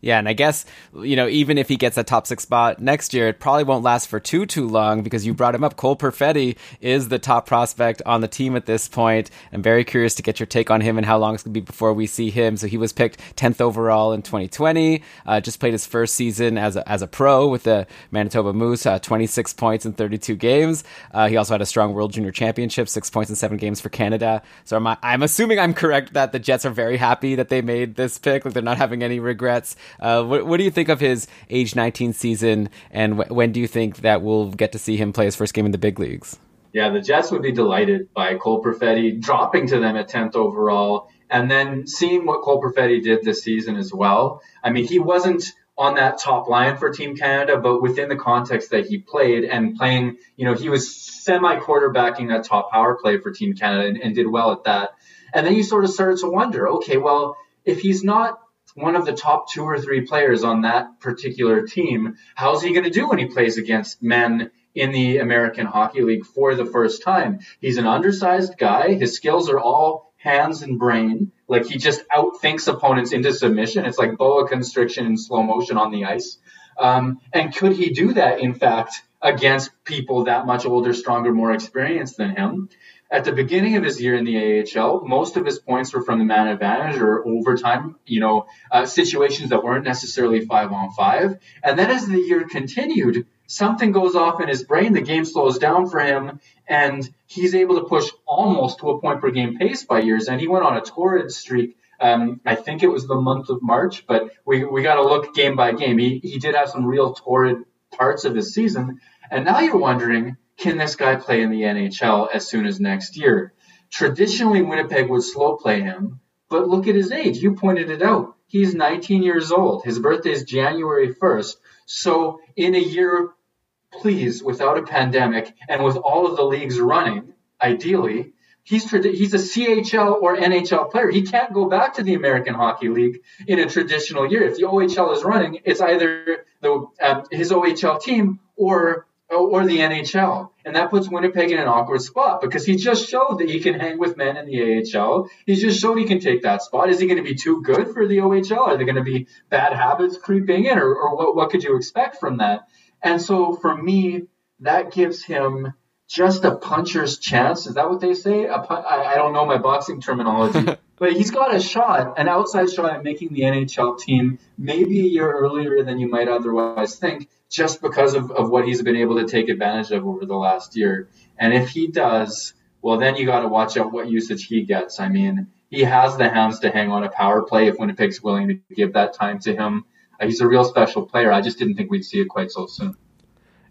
Yeah, and I guess you know even if he gets a top six spot next year, it probably won't last for too too long because you brought him up. Cole Perfetti is the top prospect on the team at this point. I'm very curious to get your take on him and how long it's going to be before we see him. So he was picked 10th overall in 2020. Uh, just played his first season as a, as a pro with the Manitoba Moose, uh, 26 points in 32 games. Uh, he also had a strong World Junior Championship, six points in seven games for Canada. So I'm, I'm assuming I'm correct that the Jets are very happy that they made this pick. Like they're not having any regrets. Uh, what, what, do you think of his age 19 season, and w- when do you think that we'll get to see him play his first game in the big leagues? Yeah, the Jets would be delighted by Cole Perfetti dropping to them at 10th overall, and then seeing what Cole Perfetti did this season as well. I mean, he wasn't on that top line for Team Canada, but within the context that he played and playing, you know, he was semi quarterbacking that top power play for Team Canada and, and, did well at that. And then you sort of started to wonder, okay, well, if he's not one of the top two or three players on that particular team. How's he going to do when he plays against men in the American Hockey League for the first time? He's an undersized guy. His skills are all hands and brain. Like he just outthinks opponents into submission. It's like boa constriction in slow motion on the ice. Um, and could he do that, in fact, against people that much older, stronger, more experienced than him? At the beginning of his year in the AHL, most of his points were from the man advantage or overtime, you know, uh, situations that weren't necessarily five on five. And then as the year continued, something goes off in his brain. The game slows down for him, and he's able to push almost to a point per game pace by years. And he went on a torrid streak. Um, I think it was the month of March, but we, we got to look game by game. He, he did have some real torrid parts of his season. And now you're wondering, can this guy play in the NHL as soon as next year? Traditionally, Winnipeg would slow play him, but look at his age. You pointed it out. He's 19 years old. His birthday is January 1st. So, in a year, please, without a pandemic and with all of the leagues running, ideally, he's he's a CHL or NHL player. He can't go back to the American Hockey League in a traditional year. If the OHL is running, it's either the um, his OHL team or Oh, or the NHL. And that puts Winnipeg in an awkward spot because he just showed that he can hang with men in the AHL. He just showed he can take that spot. Is he going to be too good for the OHL? Are there going to be bad habits creeping in, or, or what, what could you expect from that? And so for me, that gives him just a puncher's chance. Is that what they say? A pun- I, I don't know my boxing terminology, but he's got a shot, an outside shot at making the NHL team maybe a year earlier than you might otherwise think, just because of, of what he's been able to take advantage of over the last year. And if he does, well, then you got to watch out what usage he gets. I mean, he has the hands to hang on a power play if Winnipeg's willing to give that time to him. Uh, he's a real special player. I just didn't think we'd see it quite so soon.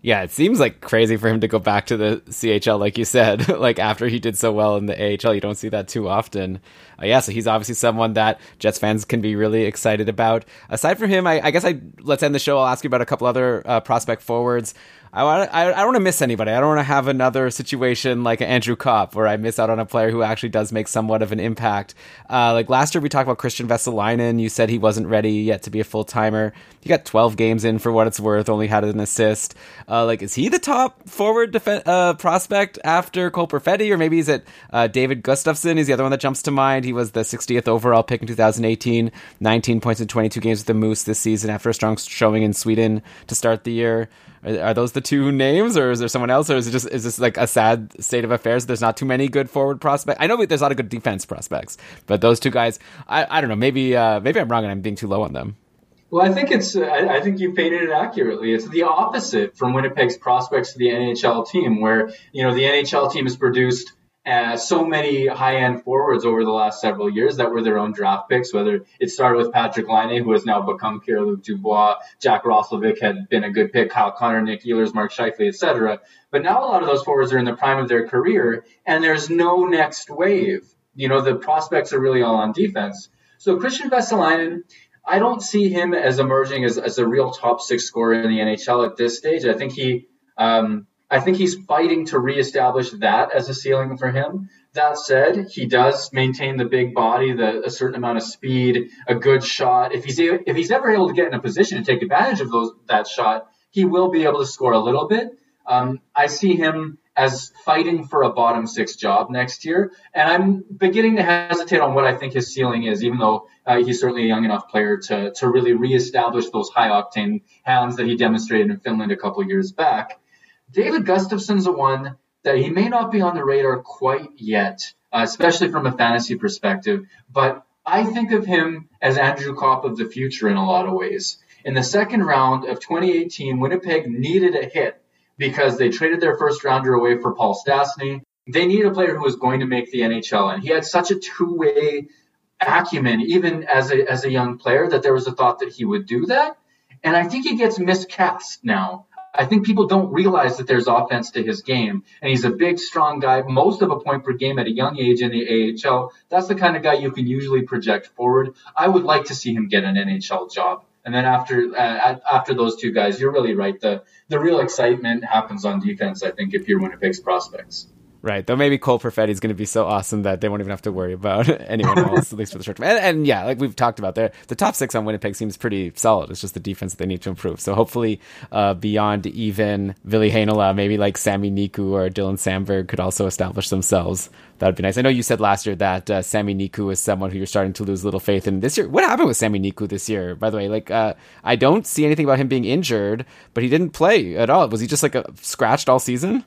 Yeah, it seems like crazy for him to go back to the CHL, like you said. like after he did so well in the AHL, you don't see that too often. Uh, yeah, so he's obviously someone that Jets fans can be really excited about. Aside from him, I, I guess I let's end the show. I'll ask you about a couple other uh, prospect forwards. I I, I don't want to miss anybody. I don't want to have another situation like Andrew Copp where I miss out on a player who actually does make somewhat of an impact. Uh, like last year, we talked about Kristian Vesalainen. You said he wasn't ready yet to be a full timer. He got 12 games in for what it's worth. Only had an assist. Uh, like, is he the top forward def- uh, prospect after Cole Perfetti, or maybe is it uh, David Gustafsson? He's the other one that jumps to mind. He was the 60th overall pick in 2018. 19 points in 22 games with the Moose this season after a strong showing in Sweden to start the year. Are, those the two names, or is there someone else, or is it just is this like a sad state of affairs? There's not too many good forward prospects. I know there's a lot of good defense prospects, but those two guys, I, I don't know. Maybe uh, maybe I'm wrong and I'm being too low on them. Well, I think it's I, I think you painted it accurately. It's the opposite from Winnipeg's prospects to the NHL team, where you know the NHL team has produced uh, so many high-end forwards over the last several years that were their own draft picks. Whether it started with Patrick Laine, who has now become Pierre-Luc Dubois, Jack Roslovic had been a good pick, Kyle Connor, Nick Ehlers, Mark Scheifele, etc. But now a lot of those forwards are in the prime of their career, and there's no next wave. You know, the prospects are really all on defense. So Kristian Vesalainen, I don't see him as emerging as, as a real top six scorer in the NHL at this stage. I think he um, I think he's fighting to reestablish that as a ceiling for him. That said, he does maintain the big body, the a certain amount of speed, a good shot. If he's if he's ever able to get in a position to take advantage of those that shot, he will be able to score a little bit. Um, I see him as fighting for a bottom six job next year, and I'm beginning to hesitate on what I think his ceiling is, even though uh, he's certainly a young enough player to to really reestablish those high octane hands that he demonstrated in Finland a couple years back. David Gustafsson's the one that he may not be on the radar quite yet, uh, especially from a fantasy perspective, but I think of him as Andrew Copp of the future in a lot of ways. In the second round of 2018, Winnipeg needed a hit because they traded their first rounder away for Paul Stastny. They needed a player who was going to make the NHL, and he had such a two-way acumen, even as a as a young player, that there was a thought that he would do that. And I think he gets miscast now. I think people don't realize that there's offense to his game. And he's a big, strong guy, most of a point per game at a young age in the AHL. That's the kind of guy you can usually project forward. I would like to see him get an NHL job. And then after uh, after those two guys, you're really right. The the real excitement happens on defense. I think if you're Winnipeg's prospects. Right. Though maybe Cole Perfetti is going to be so awesome that they won't even have to worry about anyone else, at least for the short term. And, and, yeah, like we've talked about there, the top six on Winnipeg seems pretty solid. It's just the defense that they need to improve. So hopefully, uh, beyond even Ville Heinola, maybe like Sami Niku or Dylan Samberg could also establish themselves. That would be nice. I know you said last year that uh, Sami Niku is someone who you're starting to lose a little faith in this year. What happened with Sami Niku this year, by the way? Like, uh, I don't see anything about him being injured, but he didn't play at all. Was he just like a, scratched all season?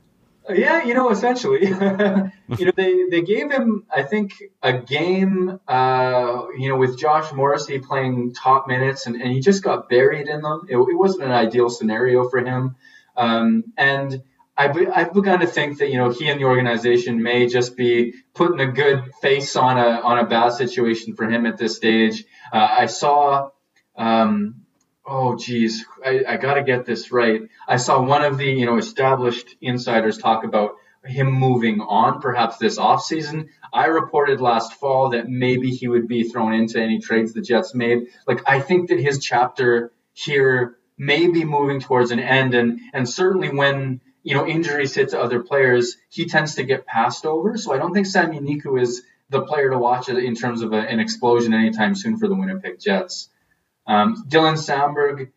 Yeah, you know, essentially, you know, they, they gave him, I think, a game, uh, you know, with Josh Morrissey playing top minutes, and, and he just got buried in them. It, it wasn't an ideal scenario for him, um, and I've, I've begun to think that you know he and the organization may just be putting a good face on a on a bad situation for him at this stage. Uh, I saw. Um, oh geez, I, I got to get this right. I saw one of the you know established insiders talk about him moving on perhaps this offseason. I reported last fall that maybe he would be thrown into any trades the Jets made. Like I think that his chapter here may be moving towards an end and and certainly when you know injuries hit to other players, he tends to get passed over. So I don't think Sami Niku is the player to watch in terms of a, an explosion anytime soon for the Winnipeg Jets. Um, Dylan Samberg,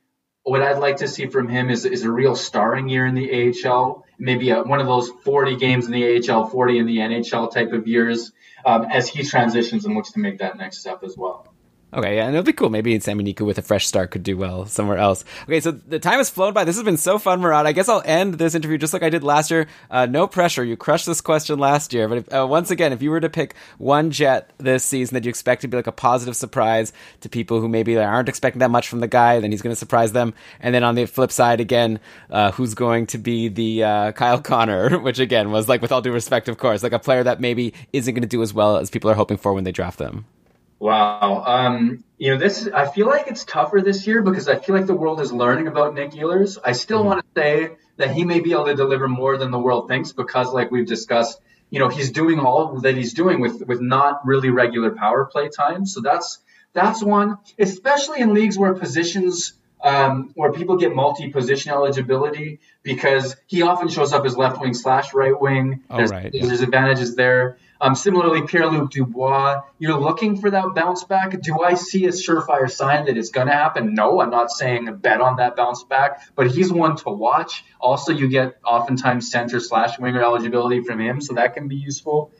what I'd like to see from him is, is a real starring year in the AHL, maybe a, one of those 40 games in the AHL, 40 in the NHL type of years um, as he transitions and looks to make that next step as well. Okay, yeah, and it'll be cool. Maybe Sami Niku with a fresh start could do well somewhere else. Okay, so the time has flown by. This has been so fun, Murat. I guess I'll end this interview just like I did last year. Uh, no pressure. You crushed this question last year, but if, uh, once again, if you were to pick one jet this season that you expect to be like a positive surprise to people who maybe aren't expecting that much from the guy, then he's going to surprise them. And then on the flip side, again, uh, who's going to be the uh, Kyle Connor, which again was like, with all due respect, of course, like a player that maybe isn't going to do as well as people are hoping for when they draft them. Wow. Um, you know, this I feel like it's tougher this year because I feel like the world is learning about Nick Ehlers. I still mm-hmm. want to say that he may be able to deliver more than the world thinks because, like we've discussed, you know, he's doing all that he's doing with with not really regular power play time. So that's that's one, especially in leagues where positions um, where people get multi-position eligibility because he often shows up as left wing slash right wing. Oh, there's, right. there's advantages there. Um, similarly, Pierre Luc Dubois, you're looking for that bounce back. Do I see a surefire sign that it's going to happen? No, I'm not saying bet on that bounce back, but he's one to watch. Also, you get oftentimes center slash winger eligibility from him, so that can be useful.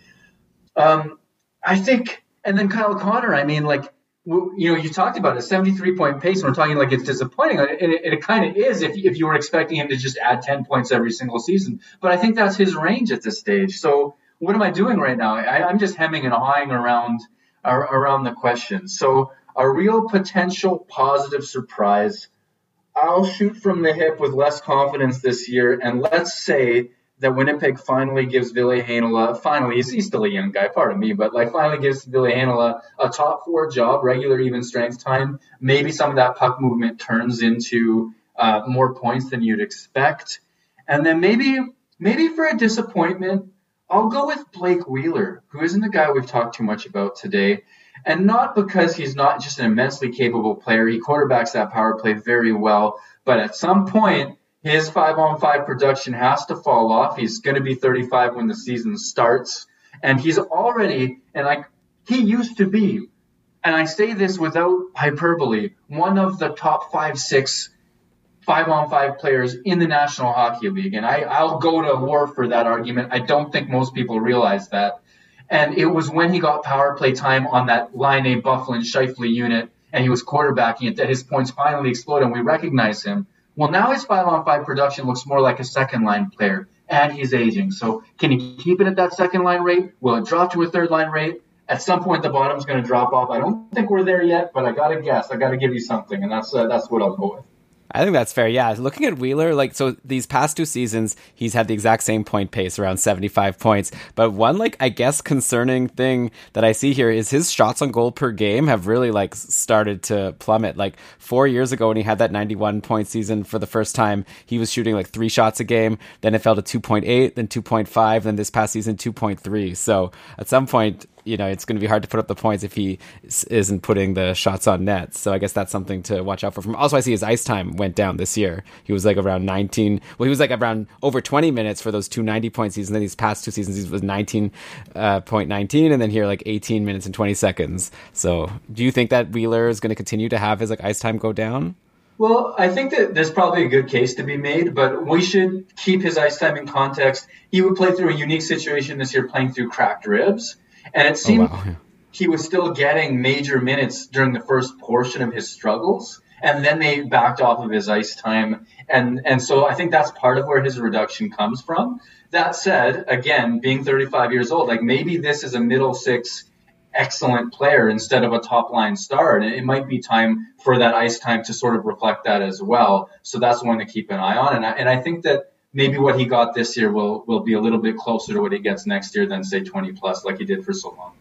Um, I think, and then Kyle Connor, I mean, like, you know, you talked about a 73 point pace, and we're talking like it's disappointing. And it, it kind of is if, if you were expecting him to just add 10 points every single season. But I think that's his range at this stage. So what am I doing right now? I, am just hemming and hawing around around the question. So a real potential positive surprise. I'll shoot from the hip with less confidence this year, and let's say that Winnipeg finally gives Ville Heinola, finally, he's, he's, still a young guy, pardon me, but like finally gives Ville Heinola a top four job, regular even strength time. Maybe some of that puck movement turns into uh, more points than you'd expect. And then maybe, maybe for a disappointment, I'll go with Blake Wheeler, who isn't the guy we've talked too much about today. And not because he's not just an immensely capable player. He quarterbacks that power play very well. But at some point, his five on five production has to fall off. He's going to be 35 when the season starts. And he's already, and like, he used to be, and I say this without hyperbole, one of the top five, six five on five players in the National Hockey League. And I, I'll go to war for that argument. I don't think most people realize that. And it was when he got power play time on that line A Byfuglien Scheifele unit and he was quarterbacking it that his points finally exploded and we recognize him. Well, now his five on five production looks more like a second line player and he's aging. So can he keep it at that second line rate? Will it drop to a third line rate? At some point, the bottom's going to drop off. I don't think we're there yet, but I got to guess. I got to give you something, and that's uh, that's what I'll go with. I think that's fair. Yeah, looking at Wheeler, like so these past two seasons, he's had the exact same point pace, around seventy-five points. But one, like I guess, concerning thing that I see here is his shots on goal per game have really like started to plummet. Like four years ago, when he had that ninety-one point season for the first time, he was shooting like three shots a game. Then it fell to two point eight, then two point five, then this past season two point three. So at some point, you know, it's going to be hard to put up the points if he isn't putting the shots on net. So I guess that's something to watch out for. From also, I see his ice time went down this year. He was like around 19. Well, he was like around over 20 minutes for those two 90 point seasons. Then these past two seasons, he was 19.19, uh, point 19, and then here like 18 minutes and 20 seconds. So do you think that Wheeler is going to continue to have his like ice time go down? Well, I think that there's probably a good case to be made, but we should keep his ice time in context. He would play through a unique situation this year, playing through cracked ribs. And it oh, seemed oh, wow. he was still getting major minutes during the first portion of his struggles. And then they backed off of his ice time. And, and so I think that's part of where his reduction comes from. That said, again, being 35 years old, like maybe this is a middle six excellent player instead of a top line star. And it might be time for that ice time to sort of reflect that as well. So that's one to keep an eye on. And I, and I think that maybe what he got this year will will be a little bit closer to what he gets next year than say 20 plus like he did for so long.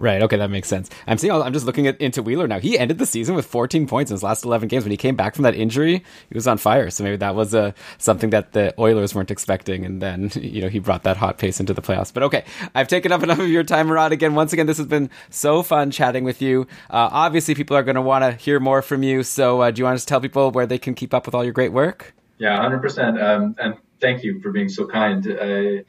Right. Okay, that makes sense. I'm seeing. I'm just looking at into Wheeler now. He ended the season with 14 points in his last 11 games. When he came back from that injury, he was on fire. So maybe that was a uh, something that the Oilers weren't expecting, and then you know he brought that hot pace into the playoffs. But okay, I've taken up enough of your time, Murat. Again, once again, this has been so fun chatting with you. Uh, obviously, people are going to want to hear more from you. So, uh, do you want to tell people where they can keep up with all your great work? Yeah, 100. Um, percent And thank you for being so kind. Uh,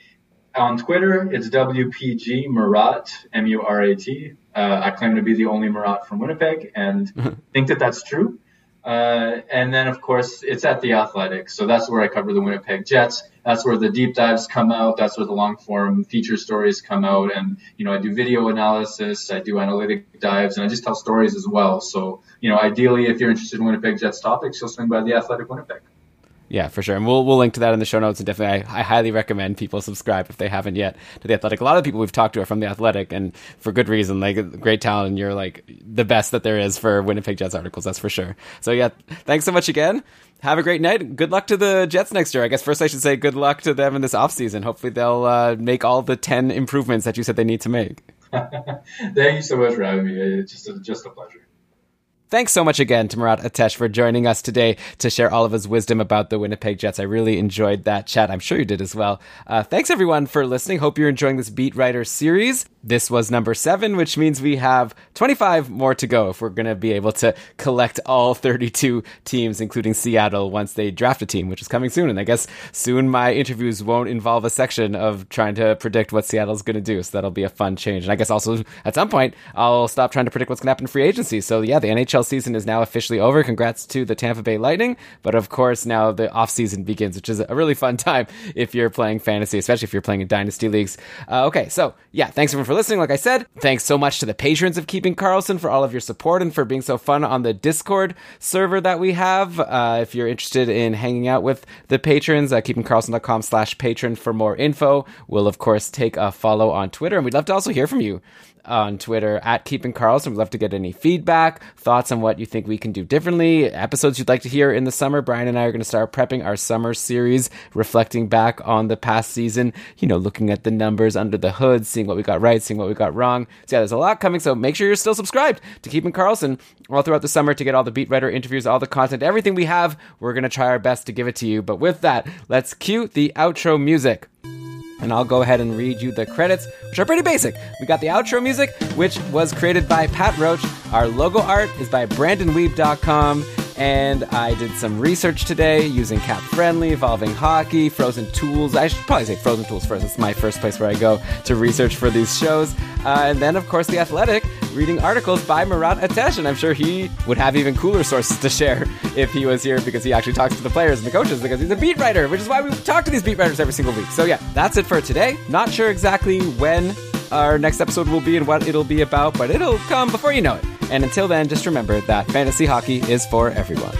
on Twitter, it's WPG Murat, M U R A T. Uh, I claim to be the only Murat from Winnipeg and think that that's true. Uh, and then, of course, it's at the Athletic. So that's where I cover the Winnipeg Jets. That's where the deep dives come out. That's where the long form feature stories come out. And, you know, I do video analysis, I do analytic dives, and I just tell stories as well. So, you know, ideally, if you're interested in Winnipeg Jets topics, you'll swing by the Athletic Winnipeg. Yeah, for sure. And we'll, we'll link to that in the show notes. And definitely, I, I, highly recommend people subscribe if they haven't yet to The Athletic. A lot of people we've talked to are from The Athletic, and for good reason. Like, great talent, and you're like the best that there is for Winnipeg Jets articles, that's for sure. So, yeah, thanks so much again. Have a great night. Good luck to the Jets next year. I guess first I should say good luck to them in this offseason. Hopefully, they'll uh, make all the 10 improvements that you said they need to make. Thank you so much for having me. It's just a, just a pleasure. Thanks so much again to Murat Ates for joining us today to share all of his wisdom about the Winnipeg Jets. I really enjoyed that chat. I'm sure you did as well. Uh, thanks everyone for listening. Hope you're enjoying this Beat Writer series. This was number seven, which means we have 25 more to go if we're going to be able to collect all 32 teams, including Seattle, once they draft a team, which is coming soon. And I guess soon my interviews won't involve a section of trying to predict what Seattle's going to do. So that'll be a fun change. And I guess also at some point, I'll stop trying to predict what's going to happen in free agency. So yeah, the NHL season is now officially over. Congrats to the Tampa Bay Lightning. But of course, now the offseason begins, which is a really fun time if you're playing fantasy, especially if you're playing in dynasty leagues. Uh, okay. So yeah, thanks everyone for listening. Like I said, thanks so much to the patrons of Keeping Karlsson for all of your support and for being so fun on the Discord server that we have. Uh, if you're interested in hanging out with the patrons, uh, keepingkarlsson.com slash patron for more info. We'll, of course, take a follow on Twitter, and we'd love to also hear from you on Twitter at Keeping Karlsson. We'd love to get any feedback, thoughts on what you think we can do differently, episodes you'd like to hear in the summer. Brian and I are going to start prepping our summer series, reflecting back on the past season, you know, looking at the numbers under the hood, seeing what we got right, seeing what we got wrong. So, yeah, there's a lot coming. So, make sure you're still subscribed to Keeping Karlsson all throughout the summer to get all the beat writer interviews, all the content, everything we have. We're going to try our best to give it to you. But with that, let's cue the outro music and I'll go ahead and read you the credits, which are pretty basic. We got the outro music, which was created by Pat Roach. Our logo art is by BrandonWeeb.com. And I did some research today using Cap Friendly, Evolving Hockey, Frozen Tools. I should probably say Frozen Tools first. It's my first place where I go to research for these shows. Uh, and then, of course, The Athletic, reading articles by Murat Ates. And I'm sure he would have even cooler sources to share if he was here because he actually talks to the players and the coaches because he's a beat writer, which is why we talk to these beat writers every single week. So, yeah, that's it for today. Not sure exactly when our next episode will be and what it'll be about, but it'll come before you know it. And until then, just remember that fantasy hockey is for everyone.